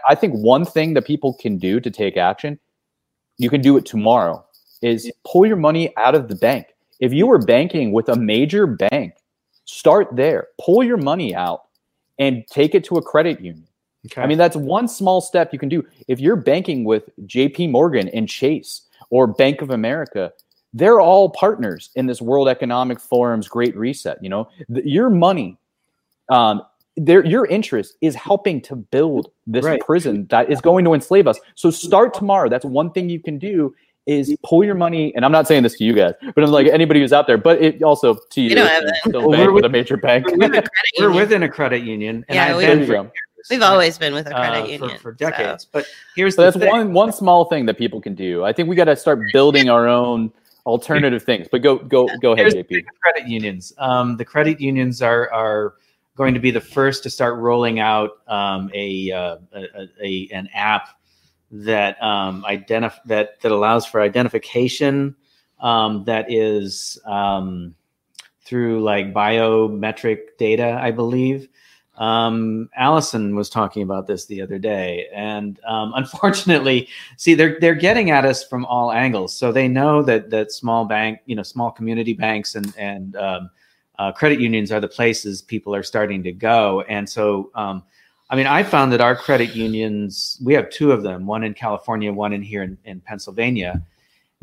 I think one thing that people can do to take action you can do it tomorrow is pull your money out of the bank if you were banking with a major bank start there pull your money out and take it to a credit union Okay. I mean, that's one small step you can do. If you're banking with JP Morgan and Chase or Bank of America, they're all partners in this World Economic Forum's Great Reset. You know, Th- your money, um, their your interest is helping to build this Right. prison that is going to enslave us. So start tomorrow. That's one thing you can do is pull your money. And I'm not saying this to you guys, but I'm like anybody who's out there. But it also to you, don't if have you still bank we're with with- a major bank. We're with a credit we're union. within a credit union, and Yeah, I've we, been for, we've always been with a uh, credit for, union for so- decades. But here's So the that's thing. one one small thing that people can do. I think we got to start building our own alternative things. But go go go ahead, JP. the credit unions. Um, the credit unions are are going to be the first to start rolling out um, a, uh, a, a an app that um, identif- that that allows for identification um, that is um, through like biometric data, I believe. Um, Allison was talking about this the other day, and um, unfortunately, see they're they're getting at us from all angles. So they know that that small bank, you know, small community banks and and um, uh, credit unions are the places people are starting to go. And so, um, I mean, I found that our credit unions, we have two of them, one in California, one in here in, in Pennsylvania.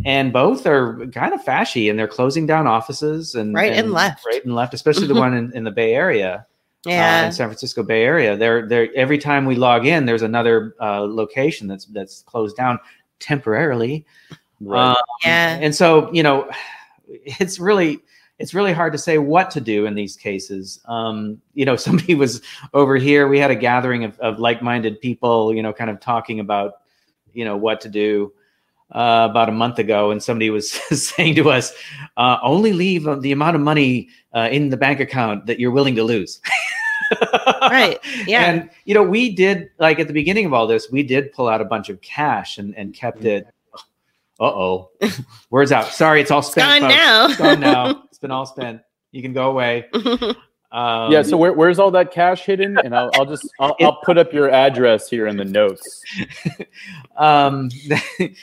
And both are kind of fashy, and they're closing down offices and Right and left. right and left, especially the one in, in the Bay Area uh, in San Francisco Bay Area. There, there. Every time we log in, there's another uh, location that's that's closed down temporarily. Right. Um, Yeah. and so you know, it's really it's really hard to say what to do in these cases. Um, you know, somebody was over here. We had a gathering of, of like-minded people. You know, kind of talking about you know what to do. Uh, about a month ago, and somebody was saying to us, uh, "Only leave the amount of money uh, in the bank account that you're willing to lose." Right. Yeah. And you know, we did like at the beginning of all this, we did pull out a bunch of cash and, and kept it. Uh oh, words out. Sorry, it's all it's spent. gone folks. now. It's gone now. It's been all spent. You can go away. Um, yeah. So where, where's all that cash hidden? And I'll, I'll just I'll, I'll put up your address here in the notes. um,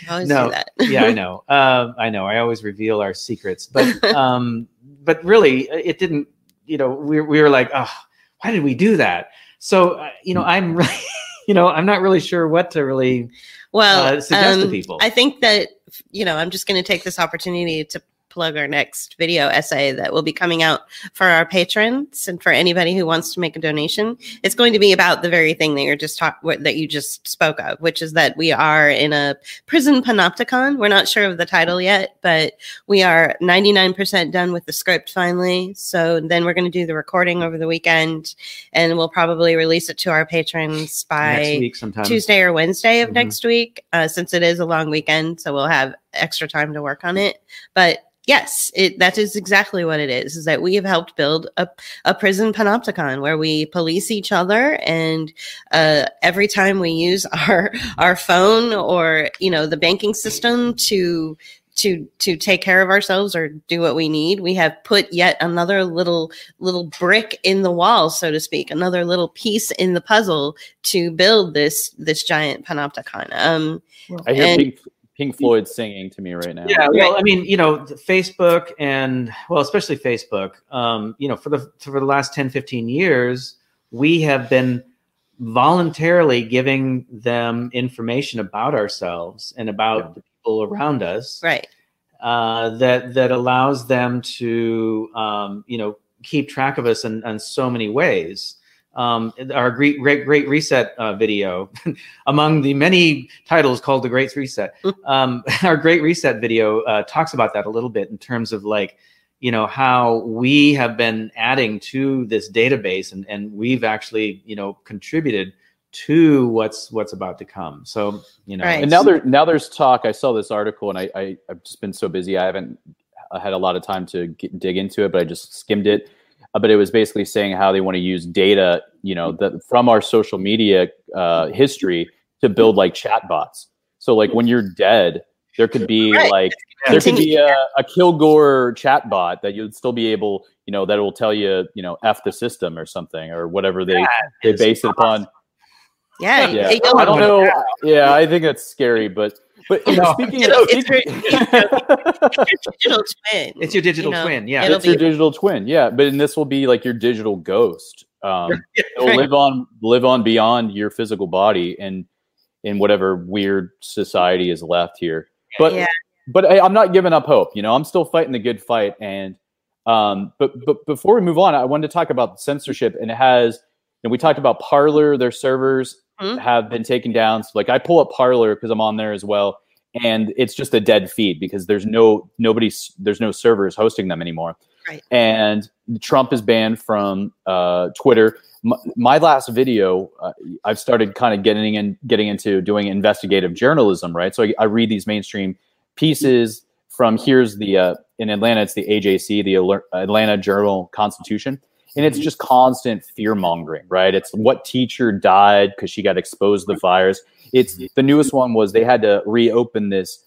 No. that. yeah, I know. Um, I know. I always reveal our secrets, but um, but really, it didn't. You know, we we were like, oh, why did we do that? So uh, you know, I'm really, you know, I'm not really sure what to really Well, uh, suggest to um, people. I think that you know I'm just going to take this opportunity to plug our next video essay that will be coming out for our patrons and for anybody who wants to make a donation. It's going to be about the very thing that you're just talk that you just spoke of, which is that we are in a prison panopticon. We're not sure of the title yet, but we are 99% done with the script finally. So then we're going to do the recording over the weekend, and we'll probably release it to our patrons by next week. Tuesday or Wednesday of Mhm. next week, uh, since it is a long weekend. So we'll have extra time to work on it. But yes, it, that is exactly what it is, is that we have helped build a, a prison panopticon where we police each other. And uh, every time we use our, our phone or, you know, the banking system to to to take care of ourselves or do what we need we have put yet another little little brick in the wall so to speak another little piece in the puzzle to build this this giant panopticon um I hear And- Pink Floyd singing to me right now. Yeah, well, I mean, you know, Facebook and well, especially Facebook, um, you know, for the for the last 10, 15 years, we have been voluntarily giving them information about ourselves and about the people around us right uh, that that allows them to um, you know keep track of us in, in so many ways. Um, our great great great reset uh, video, among the many titles called the Great Reset, um, our Great Reset video uh, talks about that a little bit in terms of like you know how we have been adding to this database and and we've actually you know contributed to what's what's about to come. So you know, Right. And now there now there's talk. I saw this article, and I, I I've just been so busy. I haven't uh, had a lot of time to get, dig into it, but I just skimmed it. Uh, but it was basically saying how they want to use data, you know, that from our social media uh, history to build like chatbots. So like when you're dead, there could be Right. like there could be a, a Kilgore chatbot that you'd still be able, you know, that will tell you, you know, f the system or something or whatever they they is base it upon. yeah, Yeah, I don't know. Yeah, I think that's scary, but but you know, speaking It'll- of it's speaking, digital twin it's your digital you know, twin. Yeah, it's your be- digital twin, yeah. But and this will be like your digital ghost. Um, it'll Right. live on live on beyond your physical body and in whatever weird society is left here. But Yeah. but I, I'm not giving up hope. You know, I'm still fighting the good fight. And um, but but before we move on, I wanted to talk about censorship, and it has. And we talked about Parler, their servers Mhm. have been taken down. So like I pull up Parler because I'm on there as well, and it's just a dead feed because there's no nobody there's no servers hosting them anymore. Right. And Trump is banned from uh, Twitter. My, my last video, uh, I've started kind of getting in, getting into doing investigative journalism, right? So I, I read these mainstream pieces from here's the uh, in Atlanta, it's the AJC, the Atlanta Journal Constitution, and it's just constant fear mongering, right? It's what teacher died because she got exposed to the virus. It's the newest one was they had to reopen this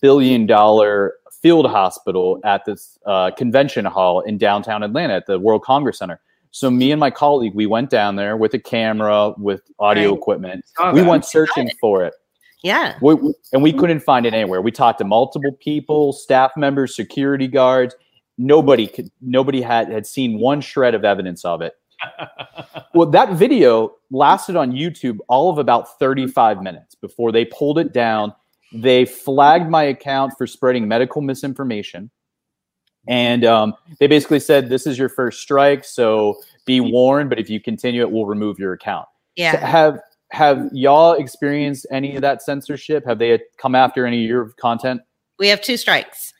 billion dollar field hospital at this uh, convention hall in downtown Atlanta at the World Congress Center. So me and my colleague, we went down there with a camera, with audio Right. equipment. We went searching for it. yeah We, we- and we couldn't find it anywhere. We talked to multiple people, staff members, security guards. Nobody could. Nobody had had seen one shred of evidence of it. well, that video lasted on YouTube all of about 35 minutes before they pulled it down. They flagged my account for spreading medical misinformation. And um, they basically said, This is your first strike. So be warned. But if you continue it, we'll remove your account. yeah Have have y'all experienced any of that censorship? Have they come after any of your content? we have two strikes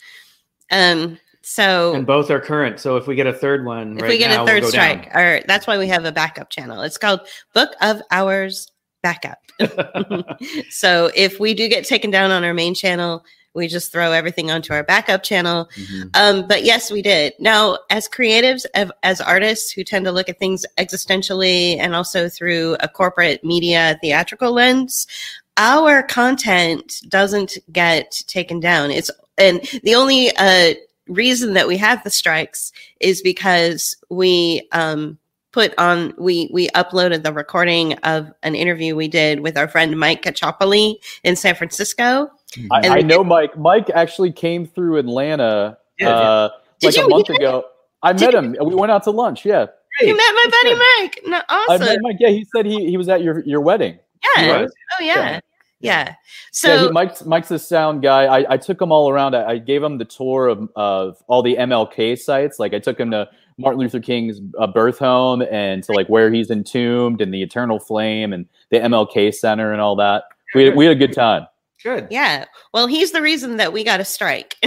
um so and both are current. So if we get a third one, if right we get now, a third we'll go down. strike or that's why we have a backup channel it's called book of hours backup so if we do get taken down on our main channel we just throw everything onto our backup channel Mhm. um, but yes we did now as creatives as artists who tend to look at things existentially and also through a corporate media theatrical lens our content doesn't get taken down it's and the only uh, reason that we have the strikes is because we um, put on we we uploaded the recording of an interview we did with our friend Mike Cacciopoli in San Francisco. I, And- I know Mike. Mike actually came through Atlanta uh, like you a month meet ago. I Did met him. We went out to lunch. Yeah, You met my buddy Good. Mike. No, I awesome. met Mike. Yeah, he said he he was at your your wedding. yeah. He was? Oh yeah. Yeah. So So yeah, he, Mike's Mike's the sound guy. I, I took him all around. I, I gave him the tour of, of all the MLK sites. Like I took him to Martin Luther King's uh, birth home and to like where he's entombed and the Eternal Flame and the MLK Center and all that. We we had a good time. Good. yeah. Well, he's the reason that we got a strike.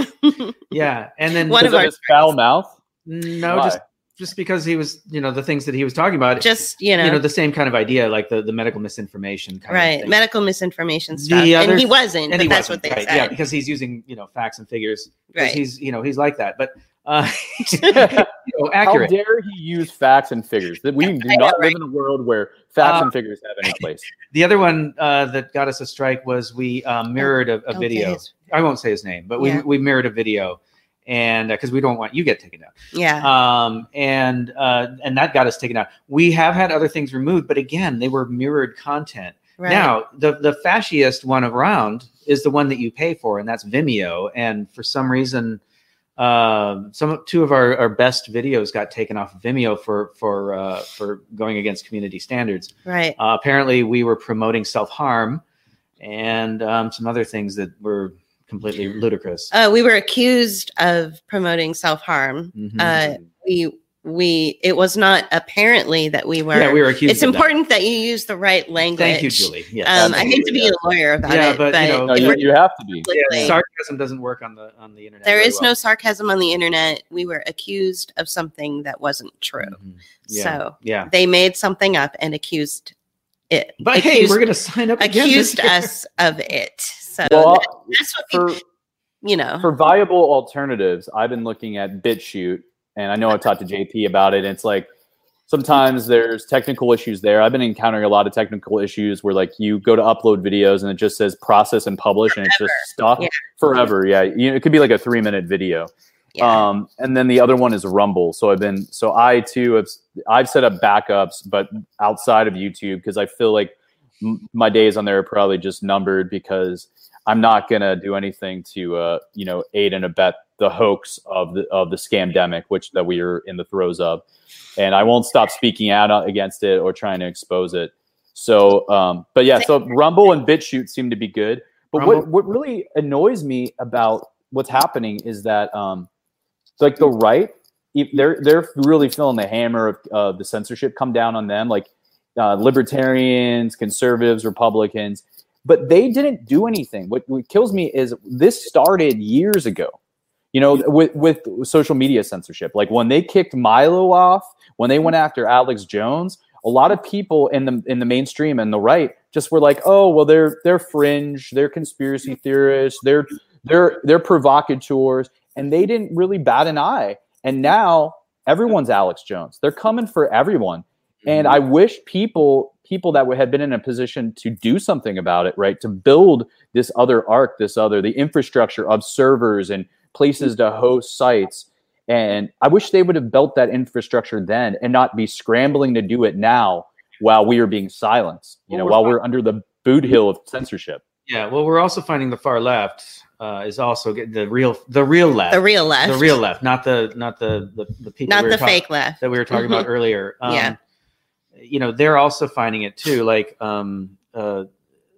Yeah. And then One of of our his foul mouth. no, Why? just just because he was, you know, the things that he was talking about. Just, you know, you know, the same kind of idea, like the, the medical misinformation kind of right. thing. Medical misinformation The stuff. and other- he wasn't, and but he that's wasn't, what they right, said. Yeah, because he's using, you know, facts and figures. Right. He's, you know, he's like that. But uh you know, How dare he use facts and figures? That we do I know, not live in a world where facts Uh, and figures have any place. The other one uh, that got us a strike was we um, mirrored a, a Don't video. I won't say his name, but we, we mirrored a video, and because we don't want you get taken down, Yeah. um, and uh, and that got us taken out. We have had other things removed, but again, they were mirrored content. right. Now, the the fasciest one around is the one that you pay for, and that's Vimeo. And for some reason, um, some two of our, our best videos got taken off of Vimeo for for uh, for going against community standards. right. Uh, apparently, we were promoting self harm and um, some other things that were completely ludicrous. Uh, we were accused of promoting self harm. Mhm. Uh, we we it was not apparently that we were. yeah, we were accused. it's of that. important that. you use the right language. Thank you, Julie. Yes. Um, I hate to be Absolutely, a lawyer about Yeah, it, but, but, you know, No, you, you have to be. Yeah, sarcasm doesn't work on the on the internet. There is well. no sarcasm on the internet. We were accused of something that wasn't true. Mhm. Yeah. So yeah. they made something up and accused it. But hey, we're gonna sign up again this accused year. us of it. So Well, that- that's what we, for you know. for viable alternatives, I've been looking at BitChute, and I know I've talked to JP about it. And it's like sometimes there's technical issues there. I've been encountering a lot of technical issues where like you go to upload videos and it just says process and publish, and it's just stuck Yeah. forever. Yeah, you know, it could be like a three minute video. yeah. Um, and then the other one is Rumble. So I've been so I too have I've set up backups, but outside of YouTube because I feel like m- my days on there are probably just numbered because I'm not gonna do anything to uh, you know aid and abet the hoax of the of the scamdemic, which that we are in the throes of, and I won't stop speaking out uh, against it or trying to expose it. So, um, but yeah, so Rumble and BitChute seem to be good. But what Rumble- what really annoys me about what's happening is that um, like the right, if they're they're really feeling the hammer of uh, the censorship come down on them, like uh, libertarians, conservatives, Republicans, but they didn't do anything. What, what kills me is this started years ago. You know, with with social media censorship, like when they kicked Milo off, when they went after Alex Jones, a lot of people in the in the mainstream and the right just were like, oh, well, they're they're fringe, they're conspiracy theorists, they're they're they're provocateurs, and they didn't really bat an eye. And now everyone's Alex Jones. They're coming for everyone. And mm-hmm. I wish people people that had been in a position to do something about it, right, to build this other arc, this other the infrastructure of servers and places to host sites. And I wish they would have built that infrastructure then and not be scrambling to do it now while we are being silenced, you know, we're while we're under the boot hill of censorship. Yeah, well, we're also finding the far left uh, is also get the real the real left, the real left. the real left, not the not the the, the people not we the talk- fake left. that we were talking about earlier. Um, Yeah. You know, they're also finding it too. Like, um, uh,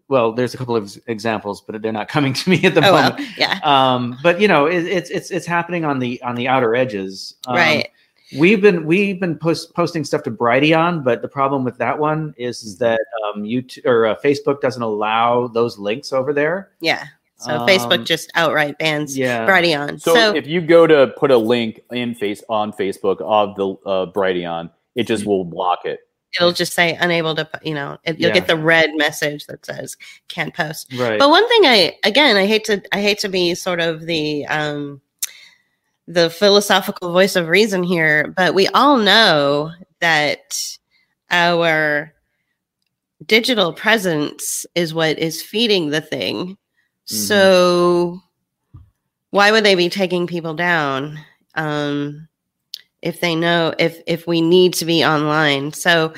well, there's a couple of examples, but they're not coming to me at the Oh moment. well, yeah. Um, but you know, it, it's it's it's happening on the on the outer edges. Um, right. We've been we've been post, posting stuff to Brighteon, but the problem with that one is, is that um, YouTube or uh, Facebook doesn't allow those links over there. Yeah. So Um, Facebook just outright bans Yeah, Brighteon. So, So, if you go to put a link in face on Facebook of the uh, Brighteon, it just will block it. It'll just say unable to, you know, it, you'll Yeah. get the red message that says can't post. right. But one thing I again I hate to I hate to be sort of the um the philosophical voice of reason here, but we all know that our digital presence is what is feeding the thing. So why would they be taking people down um if they know if if we need to be online? So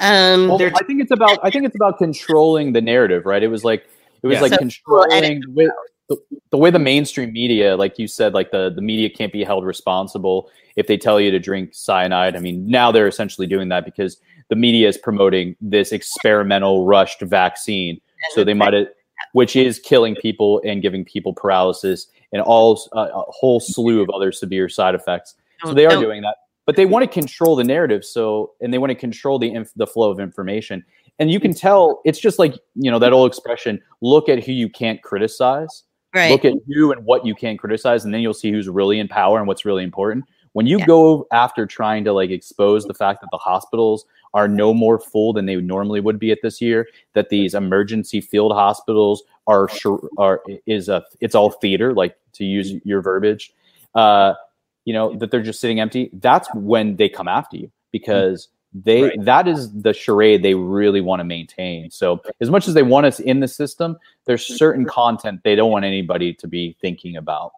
um Well, I think it's about I think it's about controlling the narrative, right? It was like it was Yeah. like So- controlling the way, the, the way the mainstream media, like you said, like the the media can't be held responsible if they tell you to drink cyanide. I mean, now they're essentially doing that because the media is promoting this experimental rushed vaccine, So they might have, which is killing people and giving people paralysis and all uh, a whole slew of other severe side effects. So they are doing that, but they want to control the narrative. So and they want to control the inf- the flow of information. And you can tell it's just like you know that old expression: look at who you can't criticize Right. look at who and what you can criticize and then you'll see who's really in power and what's really important when you Yeah. go after trying to like expose the fact that the hospitals are no more full than they normally would be at this year that these emergency field hospitals are sure are is a it's all theater like to use mm-hmm. your verbiage uh you know that they're just sitting empty that's when they come after you because mm-hmm. they Right. that is the charade they really want to maintain so as much as they want us in the system there's certain mm-hmm. content they don't want anybody to be thinking about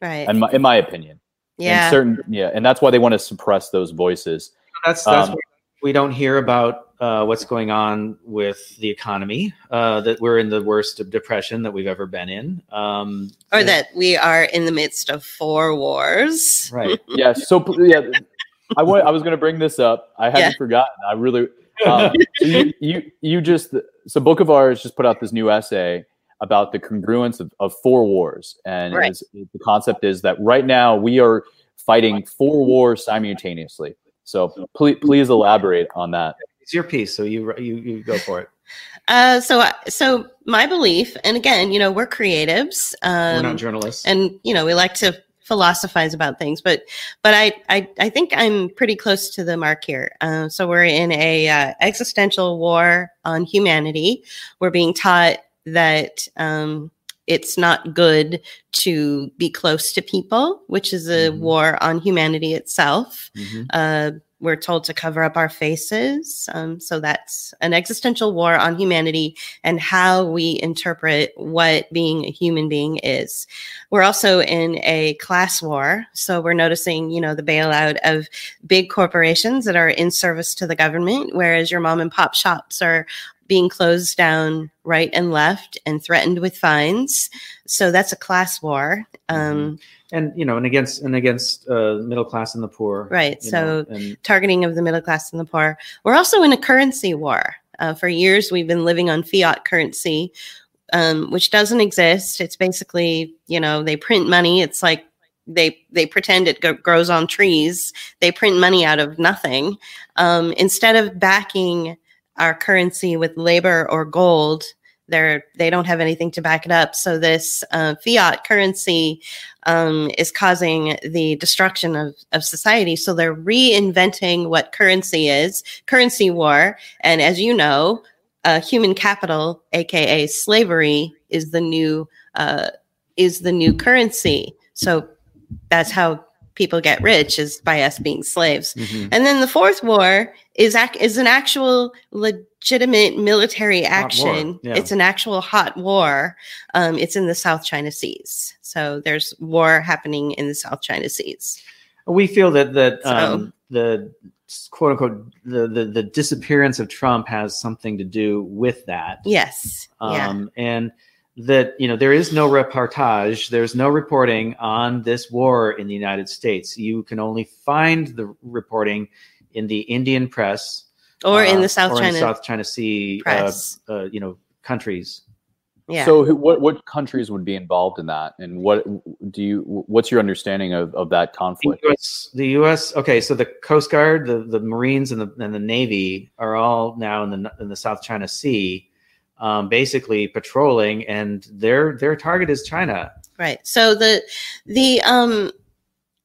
right. in my, in my opinion yeah. and certain yeah and that's why they want to suppress those voices That's that's Um, why we don't hear about uh, what's going on with the economy. Uh, that we're in the worst of depression that we've ever been in. Um, or that we are in the midst of four wars. right? yeah so yeah i wa- i was going to bring this up i hadn't Yeah. forgotten i really um, so you, you you just so book of ours just put out this new essay about the congruence of, of four wars and Right. it's- the concept is that right now we are fighting four wars simultaneously so please please elaborate on that It's your piece, so you you you go for it. Uh, so, so my belief, and again, you know, we're creatives, we're um, not journalists. and you know, we like to philosophize about things, but, but I, I, I think I'm pretty close to the mark here. Uh, so we're in a uh, existential war on humanity. We're being taught that um, it's not good to be close to people, which is a Mhm. war on humanity itself. Mhm. Uh, we're told to cover up our faces. Um, so that's an existential war on humanity and how we interpret what being a human being is. We're also in a class war. So we're noticing, you know, the bailout of big corporations that are in service to the government, whereas your mom and pop shops are being closed down right and left and threatened with fines. So that's a class war. Um, and you know, and against and against uh, middle class and the poor. Right, so- know, and targeting of the middle class and the poor. We're also in a currency war. Uh, for years, we've been living on fiat currency, um, which doesn't exist. It's basically, you know, they print money. It's like they they pretend it go- grows on trees. They print money out of nothing um, instead of backing our currency with labor or gold. They're they don't have anything to back it up. So this uh, fiat currency um, is causing the destruction of, of society. So they're reinventing what currency is, currency war. And as you know, uh, human capital, aka slavery, is the new uh, is the new currency. So that's how people get rich is by us being slaves. Mhm. And then the fourth war is ac- is an actual legitimate military action. yeah. It's an actual hot war. Um, it's in the South China Seas. So there's war happening in the South China Seas. we feel that that So- um, the quote unquote the, the the disappearance of Trump has something to do with that. Yes. yeah. um, and that you know there is no reportage there's no reporting on this war in the united states you can only find the reporting in the indian press Or in uh, the South or in China. south china sea uh, press. uh, you know countries yeah. So, what what countries would be involved in that, and what do you? What's your understanding of, of that the conflict? US, the US okay so the coast guard the, the marines and the, and the navy are all now in the in the south china sea um, basically patrolling and their their target is china Right. So the the um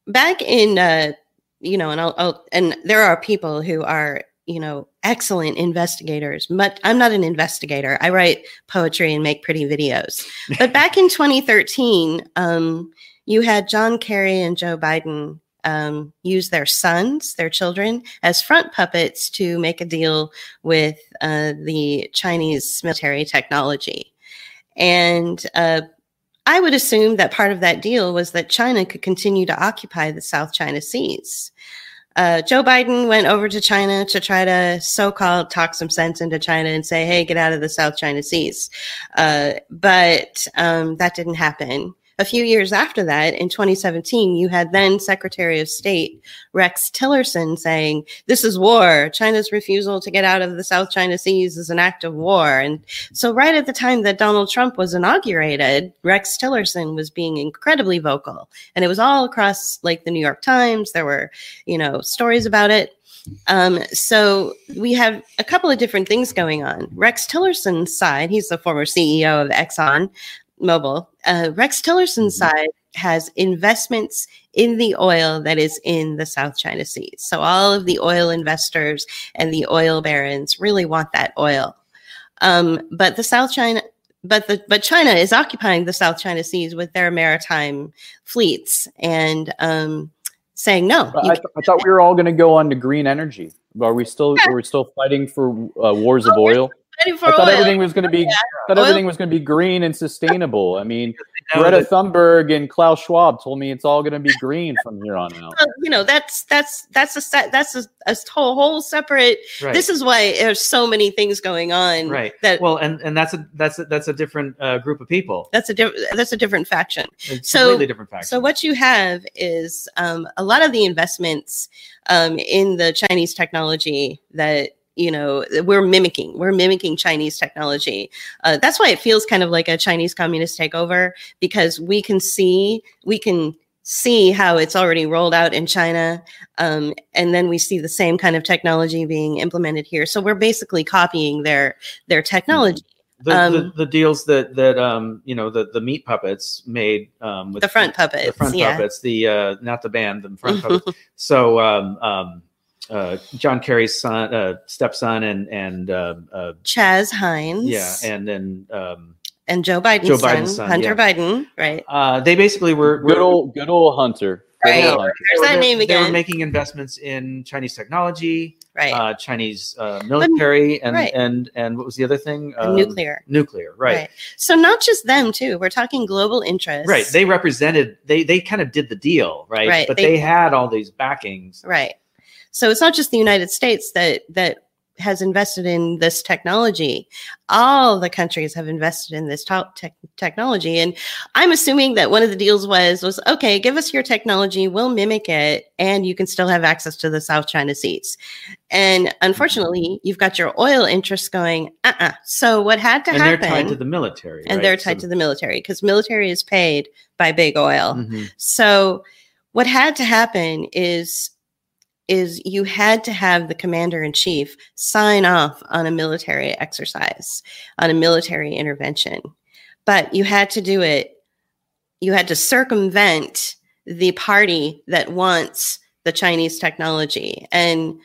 back in uh you know, and I'll, I'll and there are people who are you know excellent investigators. But I'm not an investigator. I write poetry and make pretty videos. But back in 2013, um, you had John Kerry and Joe Biden um, use their sons, their children, as front puppets to make a deal with uh, the Chinese military technology. And uh, I would assume that part of that deal was that China could continue to occupy the South China Seas. Uh, Joe Biden went over to China to try to so-called talk some sense into China and say, "Hey, get out of the South China Seas," uh, but um, that didn't happen. A few years after that, in 2017, you had then Secretary of State Rex Tillerson saying, This is war. China's refusal to get out of the South China Seas is an act of war. And so, right at the time that Donald Trump was inaugurated, Rex Tillerson was being incredibly vocal. And it was all across like the New York Times. There were, you know, stories about it. Um, so we have a couple of different things going on. Rex Tillerson's side, he's the former CEO of Exxon Mobil. Uh, Rex Tillerson's Mhm. side has investments in the oil that is in the South China Sea. So all of the oil investors and the oil barons really want that oil. Um, but the South China but the but China is occupying the South China Seas with their maritime fleets and um, saying no. I, th- I thought we were all going to go on to green energy. Are we still? Are we still fighting for uh, wars of Oh, oil? Can't for I thought oil. everything was going to be. thought Oil- everything was going to be green and sustainable. I mean, Greta Thunberg and Klaus Schwab told me it's all going to be green from here on out. Well, you know that's that's that's a set that's a, a whole whole separate. right. This is why there's so many things going on. right. That well, and and that's a that's a, that's a different uh, group of people. that's a diff- that's a different faction. It's So- completely different faction. So what you have is um, a lot of the investments um, in the Chinese technology that you know we're mimicking. We're mimicking Chinese technology. Uh, that's why it feels kind of like a Chinese communist takeover because we can see we can see how it's already rolled out in China, um, and then we see the same kind of technology being implemented here. So we're basically copying their their technology. the, the, um, the deals that that um you know the the meat puppets made um with The front puppets, the front yeah. puppets the uh not the band the front puppets so um um uh John Kerry's son uh stepson and and um uh, Chaz Heinz, yeah and then um and Joe Biden's, Joe son, Biden's son, Hunter yeah. Biden, right? uh they basically were, Good old, good old Hunter. Good Right. old Hunter. There's that they- name they were making investments in Chinese technology Right. uh Chinese uh military and right. and and what was the other thing Um, nuclear. nuclear right So not just them too. We're talking global interests. Right. They represented they they kind of did the deal, right? Right, But they- they, had all these backings. right. So it's not just the United States that that has invested in this technology. All the countries have invested in this tech technology, and I'm assuming that one of the deals was was okay. Give us your technology, we'll mimic it, and you can still have access to the South China Seas. And unfortunately, you've got your oil interests going. Uh uh So what had to And they're happen? tied to the military. and they're tied to the military because military is paid by big oil. hmm So what had to happen is is you had to have the commander in chief sign off on a military exercise, on a military intervention. But you had to do it you had to circumvent the party that wants the Chinese technology and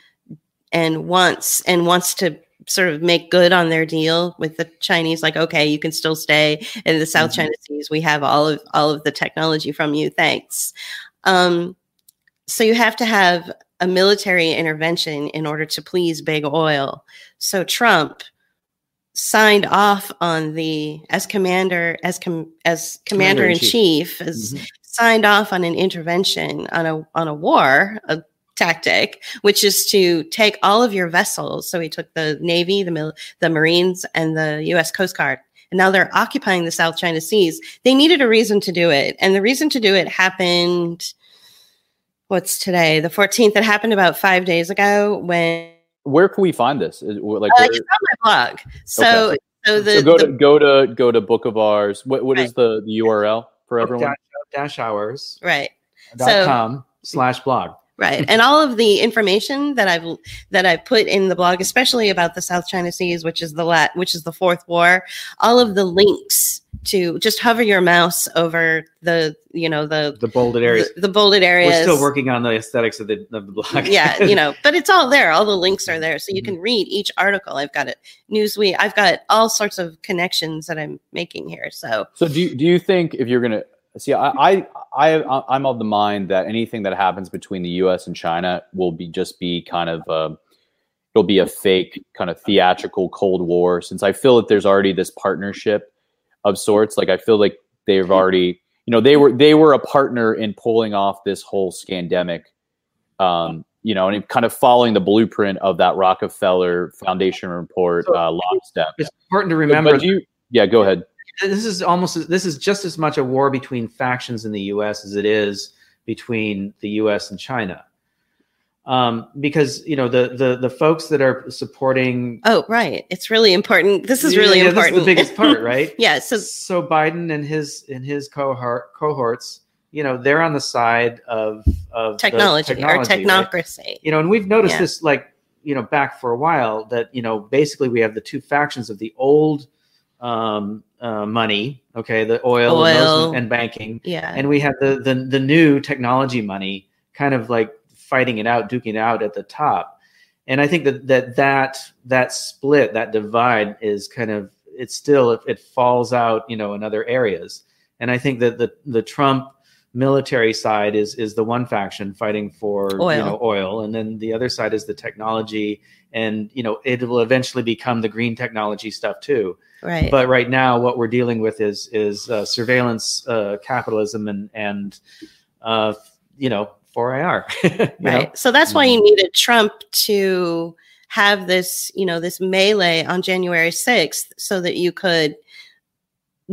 and wants and wants to sort of make good on their deal with the Chinese like okay you can still stay in the South Mhm. China Seas we have all of all of the technology from you thanks um so you have to have a military intervention in order to please big oil. So Trump signed off on the as commander as com, as commander, in chief, as Mhm. signed off on an intervention on a on a war a tactic which is to take all of your vessels. So he took the navy the mil- the marines and the US coast guard. And now they're occupying the south china seas. They needed a reason to do it. And the reason to do it happened what's today the 14th it happened about 5 days ago when Where can we find this? Is- Like, uh, where- it's on my blog so Okay. so the, so go the to go to go to Book of Ours. What what is Right. the, the URL for everyone? dash, dash hours right dot So- com slash blog. Right. And all of the information that i've that i put in the blog especially about the south china seas which is the lat which is the fourth war all of the links to just hover your mouse over the you know the The bolded areas. the, the bolded areas. We're still working on the aesthetics of the, of the blog. yeah you know but it's all there. All the links are there. So you mm-hmm. can read each article. I've got it. Newsweek. I've got all sorts of connections that i'm making here. So So do you, do you think if you're gonna see, I, I I I'm of the mind that anything that happens between the U.S. and China will be just be kind of um it'll be a fake kind of theatrical Cold War. Since I feel that there's already this partnership of sorts. Like I feel like they've already you know they were they were a partner in pulling off this whole scandemic. Um, you know, and kind of following the blueprint of that Rockefeller Foundation report, So- uh, lockstep. It's important to remember you, yeah, go ahead. This is almost this is just as much a war between factions in the U.S. as it is between the U.S. and China. Um, because you know the the the folks that are supporting. Oh, right. It's really important. This is Yeah, really yeah, important. This is the biggest part, right? yeah. So so Biden and his and his cohort cohorts, you know, they're on the side of of the technology, or right? technocracy. You know, and we've noticed Yeah. this like you know back for a while that you know basically we have the two factions of the old um, uh, money, okay, the oil, And, Oil. those- and banking, Yeah. and we have the, the the new technology money kind of like fighting it out, duking it out at the top. And I think that that that that split, that divide, is kind of it's still it, it falls out, you know, in other areas. And I think that the the Trump military side is is the one faction fighting for Oil. you know oil, and then the other side is the technology, and you know it will eventually become the green technology stuff too right. but right now what we're dealing with is is uh, surveillance uh, capitalism and and uh, you know 4IR. you know? right. So that's why you needed Trump to have this, you know, this melee on January 6th so that you could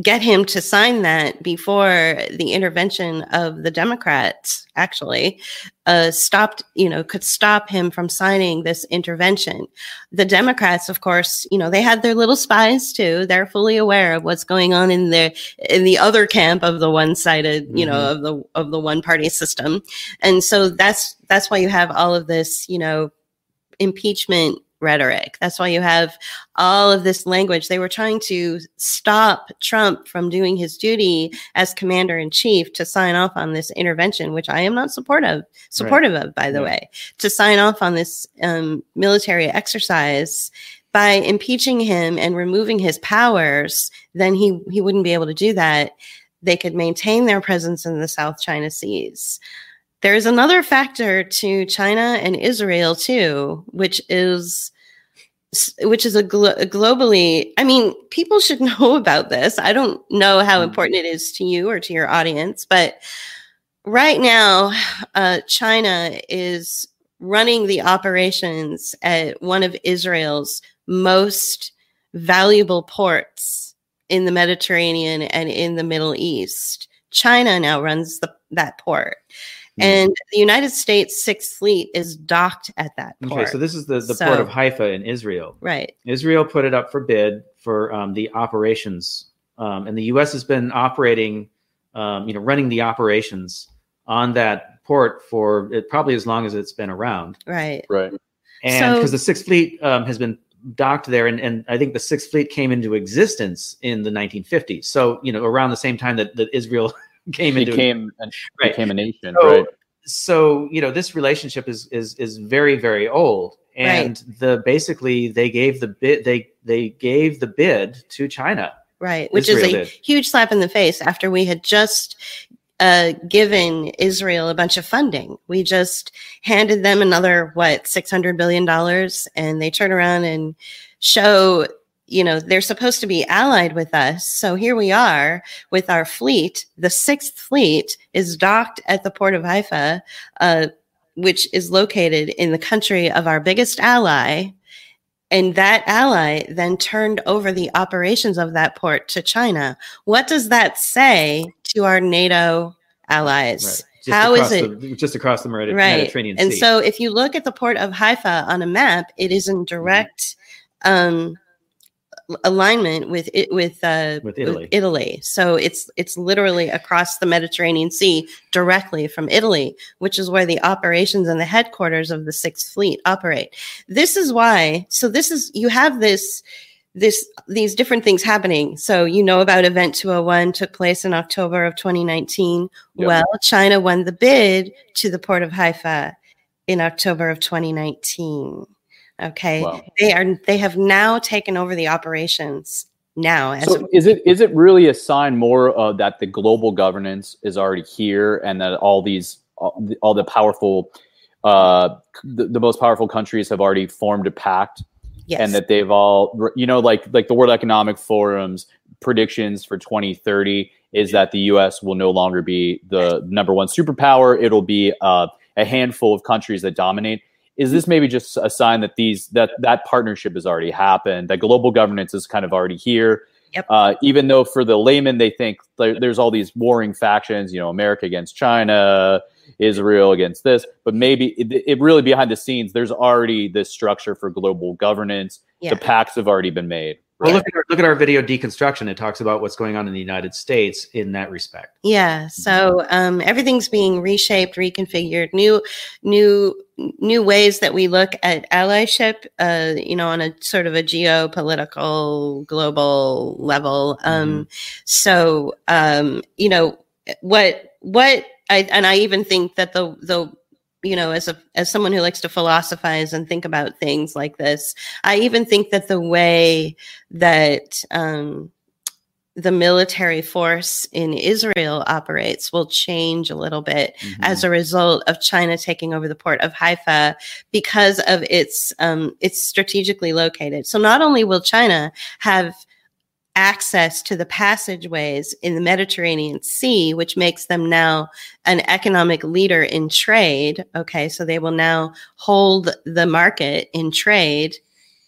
get him to sign that before the intervention of the Democrats actually uh, stopped, you know, could stop him from signing this intervention. The Democrats, of course, you know, they had their little spies too. They're fully aware of what's going on in the in the other camp of the one-sided, you know, of the of the one-party system. And so that's that's why you have all of this, you know, impeachment rhetoric. That's why you have all of this language. They were trying to stop Trump from doing his duty as commander in chief to sign off on this intervention, which I am not supportive supportive of, by the Right. way, to sign off on this um, military exercise. By impeaching him and removing his powers, then he he wouldn't be able to do that. They could maintain their presence in the South China Seas. There is another factor to China and Israel too, which is which is a, glo- globally i mean people should know about this. I don't know how Mm. important it is to you or to your audience but right now uh, china is running the operations at one of israel's most valuable ports in the mediterranean and in the middle east. China now runs the, that port Mm. and the united states sixth fleet is docked at that port Okay, so this is the, the So- port of Haifa in Israel. right Israel put it up for bid for um, the operations, um, and the U.S. has been operating, um, you know, running the operations on that port for it, probably as long as it's been around. right Right. And So- because the Sixth Fleet um, has been docked there, and, and I think the Sixth Fleet came into existence in the 1950s. So you know, around the same time that, that Israel came into Became and Right. became a nation. So- right. so you know this relationship is is is very very old and the basically they gave the bid they they gave the bid to china right which Israel is a did. huge slap in the face after we had just uh, given israel a bunch of funding we just handed them another what 600 billion dollars and they turn around and show you know they're supposed to be allied with us so here we are with our fleet the sixth fleet is docked at the port of haifa uh, which is located in the country of our biggest ally and that ally then turned over the operations of that port to China. What does that say to our NATO allies? Just How is across the, just across the Medi- Right. mediterranean And so if you look at the port of Haifa on a map, it is in direct um, alignment with it with uh With Italy. Italy. So it's it's literally across the Mediterranean Sea directly from Italy, which is where the operations and the headquarters of the Sixth Fleet operate. This is why so this is you have this this these different things happening. So you know about Event 201 took place in October of 2019. Yep. Well, China won the bid to the port of Haifa in October of 2019. Okay. Wow. They are they have now taken over the operations now So is it is it really a sign more of that the global governance is already here and that all these all the, all the powerful uh the, the most powerful countries have already formed a pact yes. and that they've all you know like like the World Economic Forum's predictions for 2030 is that the US will no longer be the number one superpower it'll be uh, a handful of countries that dominate is this maybe just a sign that these that that partnership has already happened that global governance is kind of already here Yep. Uh, even though for the layman they think there, there's all these warring factions, you know, America against China, Israel against this, but maybe it, it really behind the scenes there's already this structure for global governance. Yeah. The pacts have already been made. Well, look at our, look at our video deconstruction. It talks about what's going on in the United States in that respect. Yeah. So um, everything's being reshaped, reconfigured, new, new, new ways that we look at allyship. Uh, you know, on a sort of a geopolitical global level. Um, So um, you know what what I and I even think that the the you know as a as someone who likes to philosophize and think about things like this i even think that the way that um the military force in Israel operates will change a little bit as a result of China taking over the port of Haifa because of its um, it's strategically located. So not only will China have access to the passageways in the Mediterranean Sea, which makes them now an economic leader in trade. Okay, so they will now hold the market in trade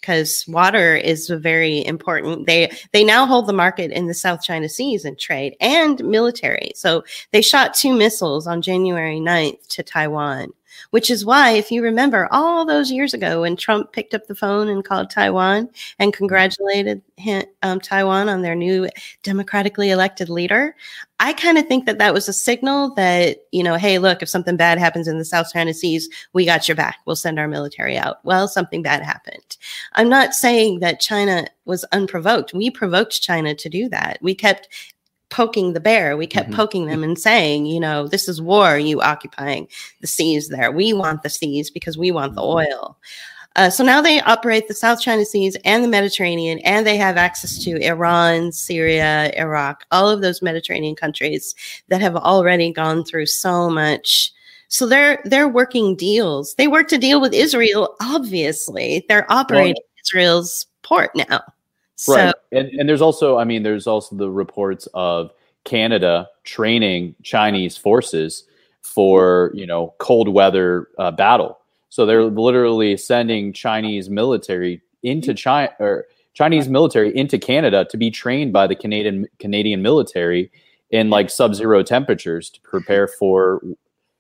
because water is very important. They they now hold the market in the South China Seas in trade and military. So they shot two missiles on January 9th to Taiwan, which is why, if you remember all those years ago when Trump picked up the phone and called Taiwan and congratulated him, um, Taiwan on their new democratically elected leader, I kind of think that that was a signal that, you know, hey, look, if something bad happens in the South China Seas, we got your back. We'll send our military out. Well, something bad happened. I'm not saying that China was unprovoked. We provoked China to do that. We kept poking the bear. We kept Mhm. poking them and saying, you know, this is war, you occupying the seas there. We want the seas because we want the oil. Uh, so now they operate the South China Seas and the Mediterranean, and they have access to Iran, Syria, Iraq, all of those Mediterranean countries that have already gone through so much. So they're they're working deals. They work to deal with Israel. Obviously, they're operating Israel's port now. So right. And and there's also, I mean, there's also the reports of Canada training Chinese forces for you know cold weather uh, battle. So they're literally sending Chinese military into China or Chinese military into Canada to be trained by the Canadian Canadian military in like sub-zero temperatures to prepare for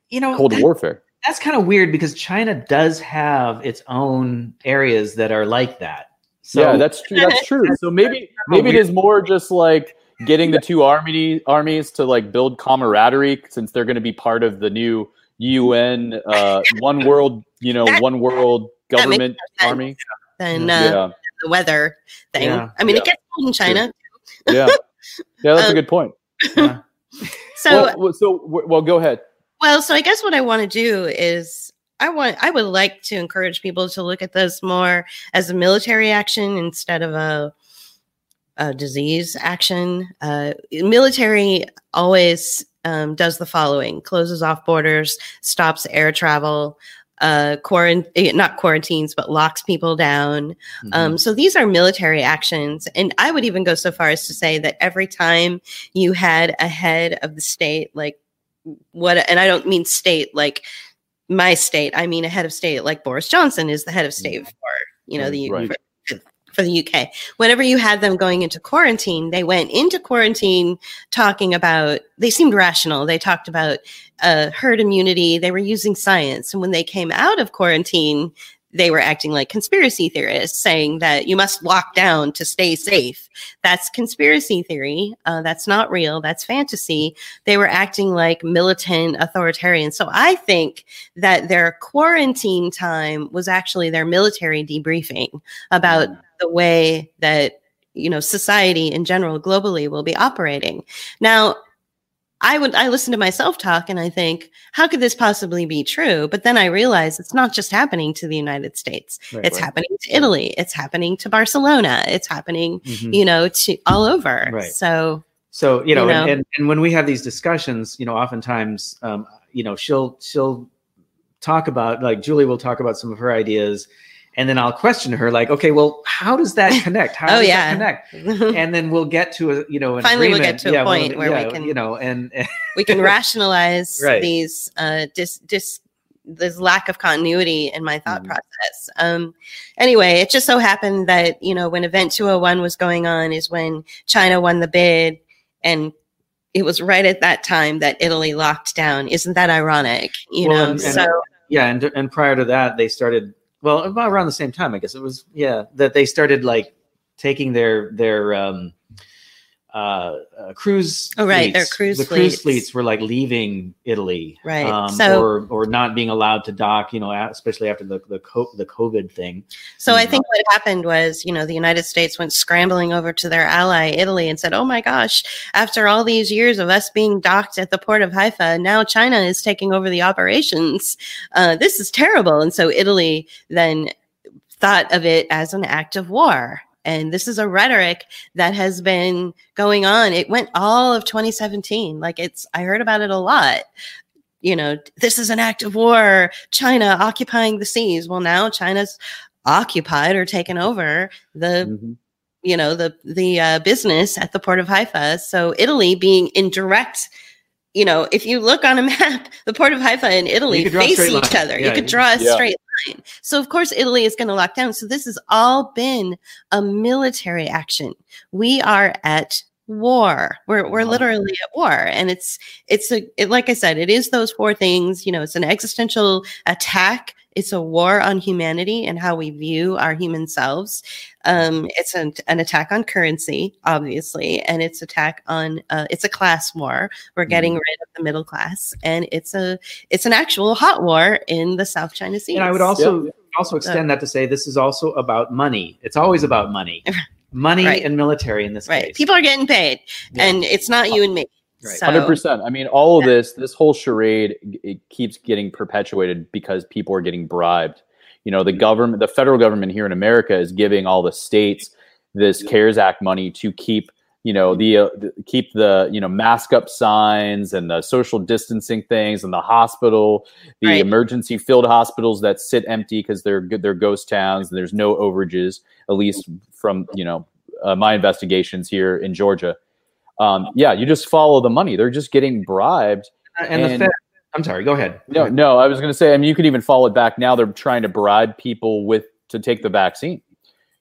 You know, cold warfare. that's kind of weird because China does have its own areas that are like that. So yeah, that's true. That's true. So maybe maybe it is more just like getting the two army armies to like build camaraderie since they're going to be part of the new UN uh, one world, you know, That- one world government army. then uh, Yeah, the weather thing. Yeah. I mean, it gets cold in China. yeah, yeah. That's a Um, good point. yeah. So well, well, so well, go ahead. Well, so I guess what I want to do is I want I would like to encourage people to look at this more as a military action instead of a a disease action. Uh, military always um, does the following: closes off borders, stops air travel, uh, quarant- not quarantines, but locks people down. Mm-hmm. Um, so these are military actions. And I would even go so far as to say that every time you had a head of the state, like what, and I don't mean state like my state, I mean a head of state like Boris Johnson is the head of state for, you know, the Right. for, for the UK. Whenever you had them going into quarantine, they went into quarantine talking about, they seemed rational. They talked about uh, herd immunity. They were using science. And when they came out of quarantine, they were acting like conspiracy theorists, saying that you must lock down to stay safe. That's conspiracy theory. Uh, that's not real. That's fantasy. They were acting like militant authoritarians. So I think that their quarantine time was actually their military debriefing about the way that you know society in general globally will be operating. Now, I would I listen to myself talk and I think, how could this possibly be true? But then I realize it's not just happening to the United States. Right, it's right. happening to Italy. It's happening to Barcelona. It's happening, Mhm. you know, to all over. Right. So So you know, You And, and and when we have these discussions, you know, oftentimes, um, you know, she'll she'll talk about like Julie will talk about some of her ideas, and then I'll question her like, okay, well, how does that connect? How Oh, does yeah. that connect? And then we'll get to a you know an Finally we'll agreement. get to a Yeah, we'll- point where we can- you know and we can rationalize Right. these uh dis dis there's lack of continuity in my thought Mhm. process. Um, anyway, it just so happened that you know when Event 201 was going on is when China won the bid, and it was right at that time that Italy locked down. Isn't that ironic? You Well, know, and- and- so yeah and and prior to that they started well about around the same time i guess. It was yeah that they started like taking their their um uh, uh cruise Oh, right, their fleets. cruise the fleets. cruise fleets were like leaving italy Right, um, so- or or not being allowed to dock you know especially after the the, co- the covid thing So I Mhm. think what happened was, you know, the United States went scrambling over to their ally Italy and said, "Oh my gosh, after all these years of us being docked at the port of Haifa, now China is taking over the operations. Uh, this is terrible." And so Italy then thought of it as an act of war. And this is a rhetoric that has been going on. It went all of 2017. Like it's, I heard about it a lot you know, this is an act of war, China occupying the seas. Well, now China's occupied or taken over the, Mhm. you know, the the uh, business at the port of Haifa. So Italy being in direct, you know, if you look on a map, the port of Haifa and Italy face each line. other. Yeah, you could draw a Yeah. straight line. So of course Italy is going to lock down. So this has all been a military action. We are at war. We're we're literally at war, and it's it's a it, like I said, it is those four things. You know, it's an existential attack. It's a war on humanity and how we view our human selves. Um, it's an, an attack on currency, obviously, and it's attack on uh, it's a class war. We're getting rid of the middle class, and it's a it's an actual hot war in the South China Sea. and i would also also extend that to say this is also about money it's always about money money Right. and military in this right. case People are getting paid, Yeah. and it's not you and me. Right. So- Hundred percent. I mean, all of this, this whole charade, it keeps getting perpetuated because people are getting bribed. You know, the government, the federal government here in America is giving all the states this CARES Act money to keep, you know, the, uh, the keep the you know mask up signs and the social distancing things and the hospital, the Right. emergency filled hospitals that sit empty because they're good, they're ghost towns and there's no overages, at least from you know uh, my investigations here in Georgia um, yeah, you just follow the money. They're just getting bribed. and, the and- Fed, i'm sorry go ahead No, no, I was going to say. I mean, you can even follow it back. Now they're trying to bribe people with to take the vaccine.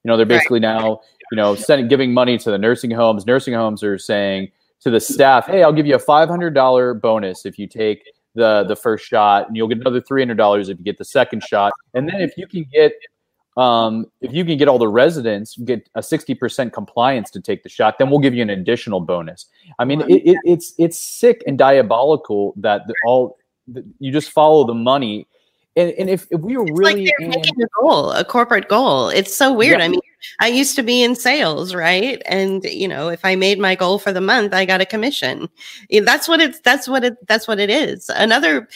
You know, they're Right. basically now, you know, sending giving money to the nursing homes. Nursing homes are saying to the staff, "Hey, I'll give you a five hundred dollar bonus if you take the the first shot, and you'll get another three hundred dollars if you get the second shot. And then if you can get um, if you can get all the residents get a 60% compliance to take the shot then we'll give you an additional bonus i mean it, it, it's it's sick and diabolical that the, all the, you just follow the money and, and if, if we were It's really like they're in- making a goal, a corporate goal. It's so weird. Yeah. I mean, I used to be in sales, right? And you know, if I made my goal for the month, I got a commission. That's what it's. That's what it. That's what it is. Another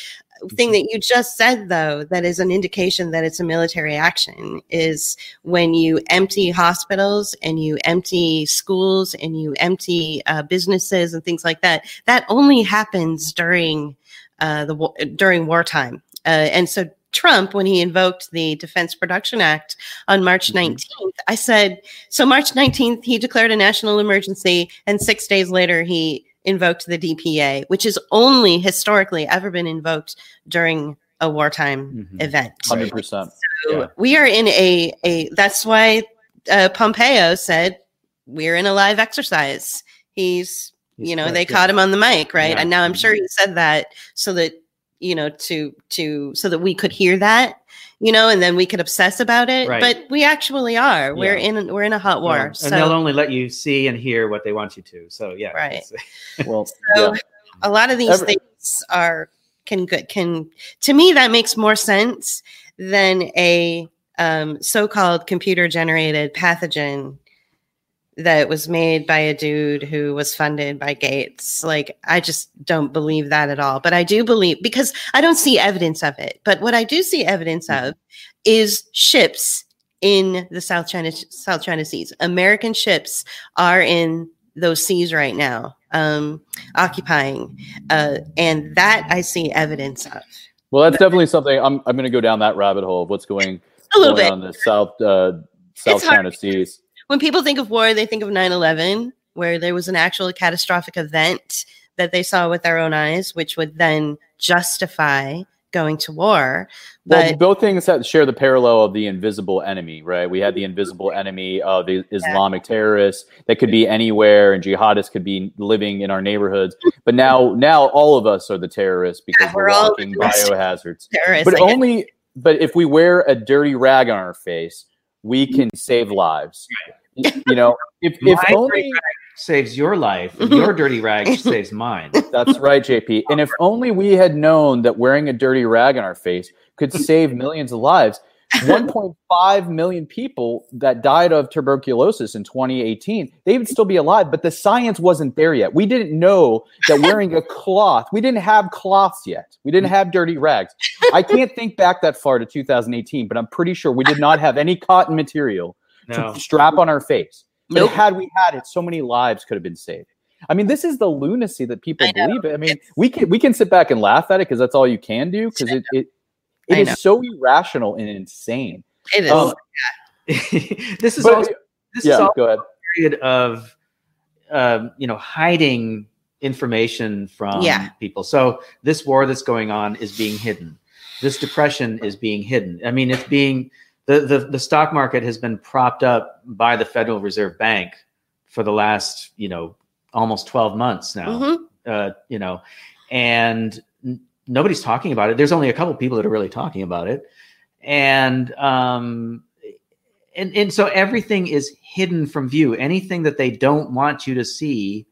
thing that you just said, though, that is an indication that it's a military action is when you empty hospitals and you empty schools and you empty uh, businesses and things like that. That only happens during uh, the during wartime. Uh, and so Trump, when he invoked the Defense Production Act on March Mhm. 19th, I said, so March 19th, he declared a national emergency, and six days later, he invoked the DPA, which has only historically ever been invoked during a wartime Mhm. event. 100% So Yeah. we are in a, a that's why uh, Pompeo said we're in a live exercise. He's, He's you know, they yeah. caught him on the mic, right? Yeah. And now I'm sure he said that so that you know to to so that we could hear that, you know, and then we could obsess about it. Right. But we actually are. We're in we're in a hot war. Yeah. and so they'll only let you see and hear what they want you to so yeah Right. well So yeah. a lot of these Every- things are can good can to me that makes more sense than a um, so-called computer generated pathogen that was made by a dude who was funded by Gates. Like I just don't believe that at all. But I do believe because I don't see evidence of it. But what I do see evidence of is ships in the South China South China Seas. American ships are in those seas right now, um, occupying, uh, and that I see evidence of well that's definitely something i'm, I'm going to go down that rabbit hole of what's going, a little going bit. on the south uh, south It's hard china seas When people think of war, they think of 9/11, where there was an actual catastrophic event that they saw with their own eyes, which would then justify going to war. Well, both things have, share the parallel of the invisible enemy, right? We had the invisible enemy of the Islamic terrorists that could be anywhere, and jihadists could be living in our neighborhoods. But now, now all of us are the terrorists because Yeah, we're, we're all walking biohazards. terrorists, But only, but if we wear a dirty rag on our face, we can save lives. You know, if if My only dirty rag saves your life, your dirty rag saves mine. That's right, JP. And if only we had known that wearing a dirty rag on our face could save millions of lives. 1.5 million people that died of tuberculosis in 2018, they would still be alive, but the science wasn't there yet. We didn't know that wearing a cloth, we didn't have cloths yet. We didn't have dirty rags. I can't think back that far to 2018, but I'm pretty sure we did not have any cotton material No. to strap on our face. But Nope. had we had it, so many lives could have been saved. I mean, this is the lunacy that people believe. it. I mean, It's- we can we can sit back and laugh at it because that's all you can do because it it, it I is know. so irrational and insane. it is. Um, this is but- also this is yeah, all go ahead. a period of um, you know hiding information from Yeah. people. So this war that's going on is being hidden. This depression is being hidden. I mean, it's being the the, the stock market has been propped up by the Federal Reserve Bank for the last you know almost twelve months now. Mhm. Uh, you know, and n- nobody's talking about it. There's only a couple people that are really talking about it, and um, and and so everything is hidden from view. Anything that they don't want you to see,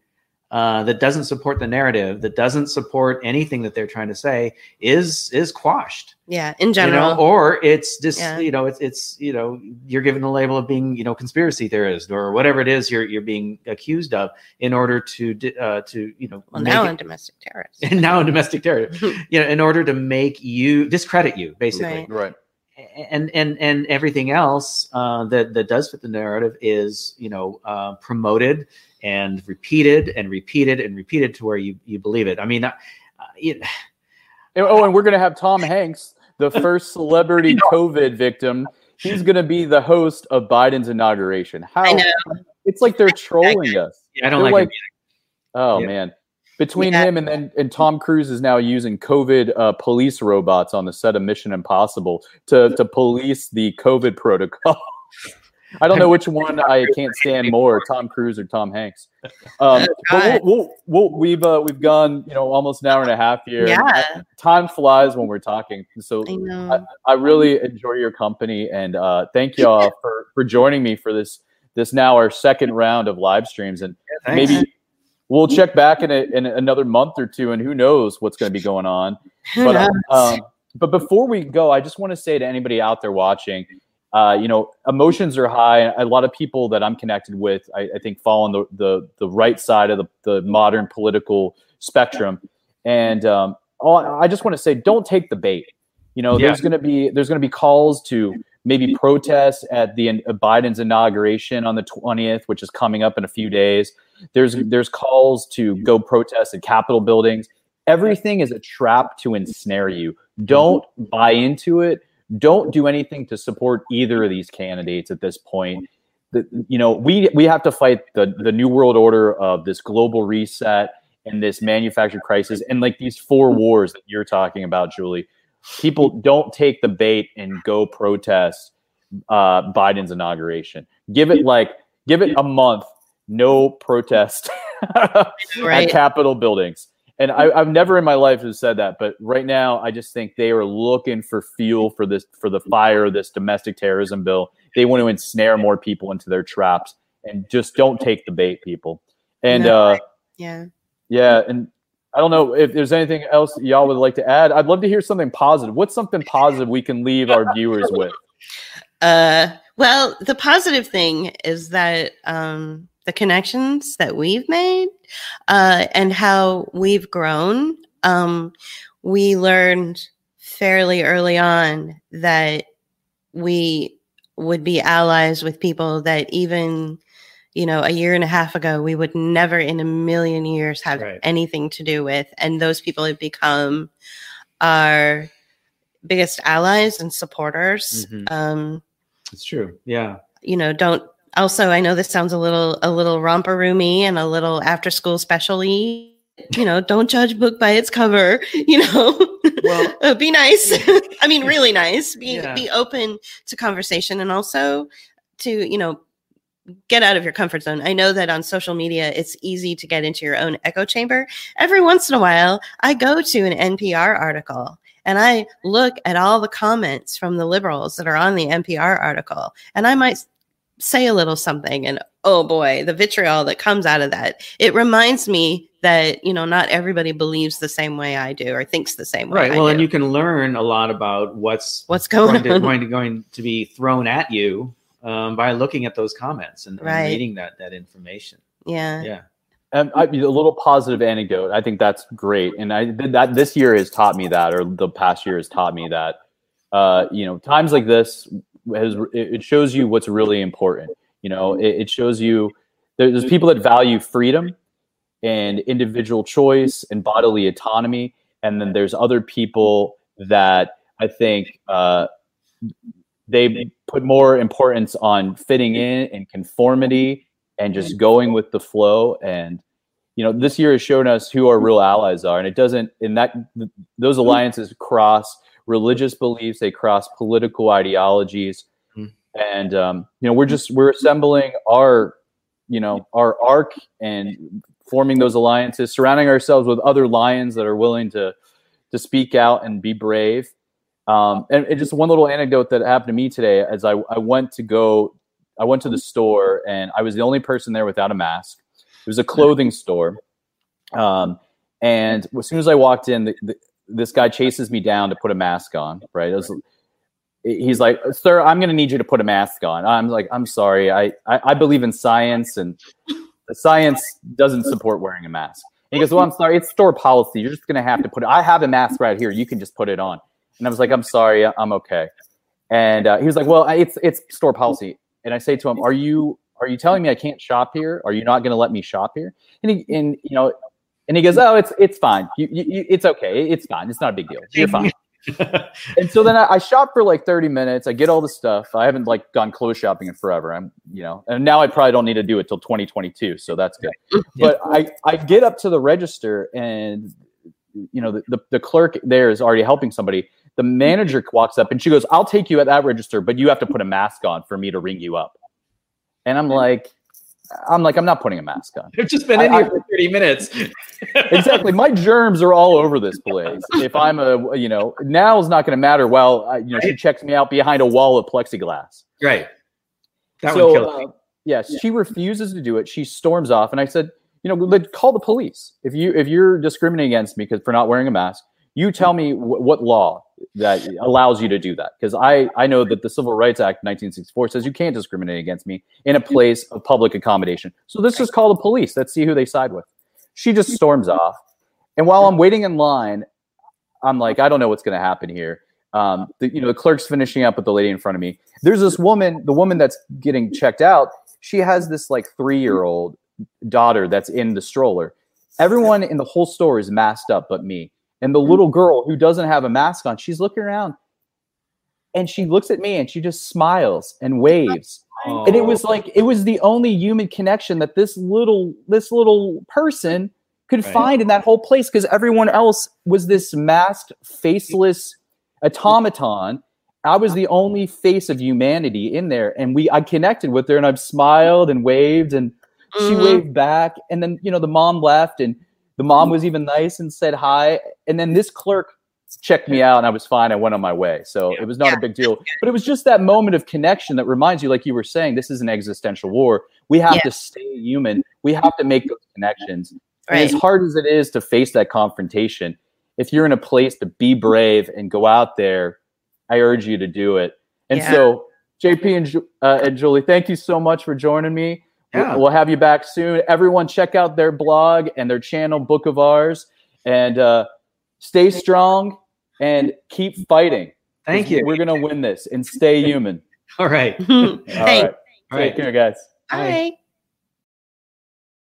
uh, that doesn't support the narrative, that doesn't support anything that they're trying to say, is is quashed. Yeah, in You general. know, or it's just Yeah. you know it's it's you know you're given the label of being you know conspiracy theorist or whatever it is you're you're being accused of in order to uh, to you know well, now it- I'm domestic terrorist. and now in domestic terror you know in order to make you discredit you basically Right. Right. and and and everything else uh, that that does fit the narrative is you know uh, promoted and repeated and repeated and repeated to where you you believe it. I mean, uh, it, oh, and we're gonna have Tom Hanks, the first celebrity COVID victim. He's gonna be the host of Biden's inauguration. How? I know. It's like they're trolling us. I don't They're like, like- Oh Yeah. man. Between Yeah. him and then and Tom Cruise is now using COVID uh, police robots on the set of Mission Impossible to to police the COVID protocol. I don't know which one I can't stand more, Tom Cruise or Tom Hanks. Um, but we'll, we'll, we'll, we've uh, we've gone you know almost an hour and a half here. Yeah. time flies when we're talking. So I know. I really enjoy your company and uh, thank you all for for joining me for this this now our second round of live streams and Thanks. maybe we'll check back in, a, in another month or two and who knows what's going to be going on but uh, um, but before we go i just want to say to anybody out there watching uh, you know emotions are high. A lot of people that i'm connected with i, I think fall on the, the the right side of the, the modern political spectrum. And um, all, i just want to say don't take the bait. You know Yeah. there's going to be there's going to be calls to maybe protests at the uh, biden's inauguration on the 20th which is coming up in a few days. There's there's calls to go protest at capitol buildings. Everything is a trap to ensnare you. Don't buy into it don't do anything to support either of these candidates at this point. The, you know we we have to fight the the new world order of this global reset and this manufactured crisis and like these four wars that you're talking about julie. People don't take the bait and go protest uh, biden's inauguration. Give it like give it a month no protest Right. at capitol buildings and I, I've never in my life have said that, but right now I just think they are looking for fuel for this for the fire of this domestic terrorism bill. They want to ensnare more people into their traps, and just don't take the bait, people. And No, uh, yeah. yeah, and I don't know if there's anything else y'all would like to add. I'd love to hear something positive. What's something positive we can leave our viewers with? Uh, well, the positive thing is that um, the connections that we've made uh, and how we've grown. Um, we learned fairly early on that we would be allies with people that even you know a year and a half ago we would never in a million years have Right. anything to do with and those people have become our biggest allies and supporters Mhm. um it's true. Yeah. you know don't also i know this sounds a little a little romper roomy and a little after school specially you know don't judge book by its cover you know Well- Uh, be nice. I mean, really nice. Be Yeah. be open to conversation and also to you know get out of your comfort zone. I know that on social media it's easy to get into your own echo chamber. Every once in a while, I go to an NPR article and I look at all the comments from the liberals that are on the NPR article, and I might say a little something and oh boy the vitriol that comes out of that it reminds me that you know not everybody believes the same way i do or thinks the same way Right. I Well, do. and you can learn a lot about what's what's going, going to, going to going to be thrown at you um, by looking at those comments and, and reading that that information. yeah Yeah. Um, I, a little positive anecdote. I think that's great, and I did that this year has taught me that, or the past year has taught me that. Uh, you know, times like this has it shows you what's really important. You know, it, it shows you there's people that value freedom and individual choice and bodily autonomy, and then there's other people that I think uh, they put more importance on fitting in and conformity and just going with the flow and you know this year has shown us who our real allies are and it doesn't in that those alliances cross religious beliefs they cross political ideologies Mhm. and um, you know we're just we're assembling our you know our ark and forming those alliances surrounding ourselves with other lions that are willing to to speak out and be brave um, and, and just one little anecdote that happened to me today as I, I went to go I went to the store and I was the only person there without a mask. It was a clothing store. Um, and as soon as I walked in, the, the, this guy chases me down to put a mask on, right? Was, he's like, sir, I'm going to need you to put a mask on. I'm like, I'm sorry. I, I, I believe in science and science doesn't support wearing a mask. And he goes, well, I'm sorry. It's store policy. You're just going to have to put it. I have a mask right here. You can just put it on. And I was like, I'm sorry. I'm okay. And uh, he was like, well, it's, it's store policy and I say to him, "Are you are you telling me I can't shop here? Are you not going to let me shop here?" And he and you know, and he goes, "Oh, it's it's fine. You, you, you, it's okay. It's fine. It's not a big deal. You're fine." and so then I, I shop for like 30 minutes. I get all the stuff. I haven't like gone clothes shopping in forever. I'm you know, and now I probably don't need to do it till 2022. So that's good. But I I get up to the register and you know the, the, the clerk there is already helping somebody the manager walks up and she goes, I'll take you at that register, but you have to put a mask on for me to ring you up. And I'm like, I'm like, I'm not putting a mask on. I've just been in I- here for 30 minutes. Exactly. My germs are all over this place. If I'm a, you know, now is not going to matter. Well, I, you know, she checks me out behind a wall of plexiglass. Right. That so, would kill me. uh, yeah, she refuses to do it. She storms off, and I said, you know, let call the police if you if you're discriminating against me because for not wearing a mask. You tell me wh- what law that allows you to do that because I I know that the Civil Rights Act 1964 says you can't discriminate against me in a place of public accommodation. So let's just call the police. Let's see who they side with. She just storms off, and while I'm waiting in line, I'm like, I don't know what's going to happen here. Um, the, you know, the clerk's finishing up with the lady in front of me. There's this woman, the woman that's getting checked out. She has this like three year old daughter that's in the stroller. Everyone in the whole store is masked up but me. And the little girl who doesn't have a mask on, she's looking around and she looks at me and she just smiles and waves. And it was like it was the only human connection that this little this little person could Right. find in that whole place because everyone else was this masked, faceless automaton. I was the only face of humanity in there, and we I connected with her, and I've smiled and waved, and she Mhm. waved back, and then you know the mom left, and the mom was even nice and said hi, and then this clerk checked me out, and I was fine. I went on my way, so it was not a big deal. But it was just that moment of connection that reminds you, like you were saying, this is an existential war. We have Yeah. to stay human. We have to make those connections. And as hard as it is to face that confrontation, if you're in a place to be brave and go out there, I urge you to do it. And Yeah. so, JP and, uh, and Julie, thank you so much for joining me. We'll- Yeah. We'll have you back soon. Everyone, check out their blog and their channel, Book of Ours, and uh, stay strong and keep fighting. Thank you. We're gonna win this and stay human. All right. Thanks. All right. All right. Take care, guys. Bye.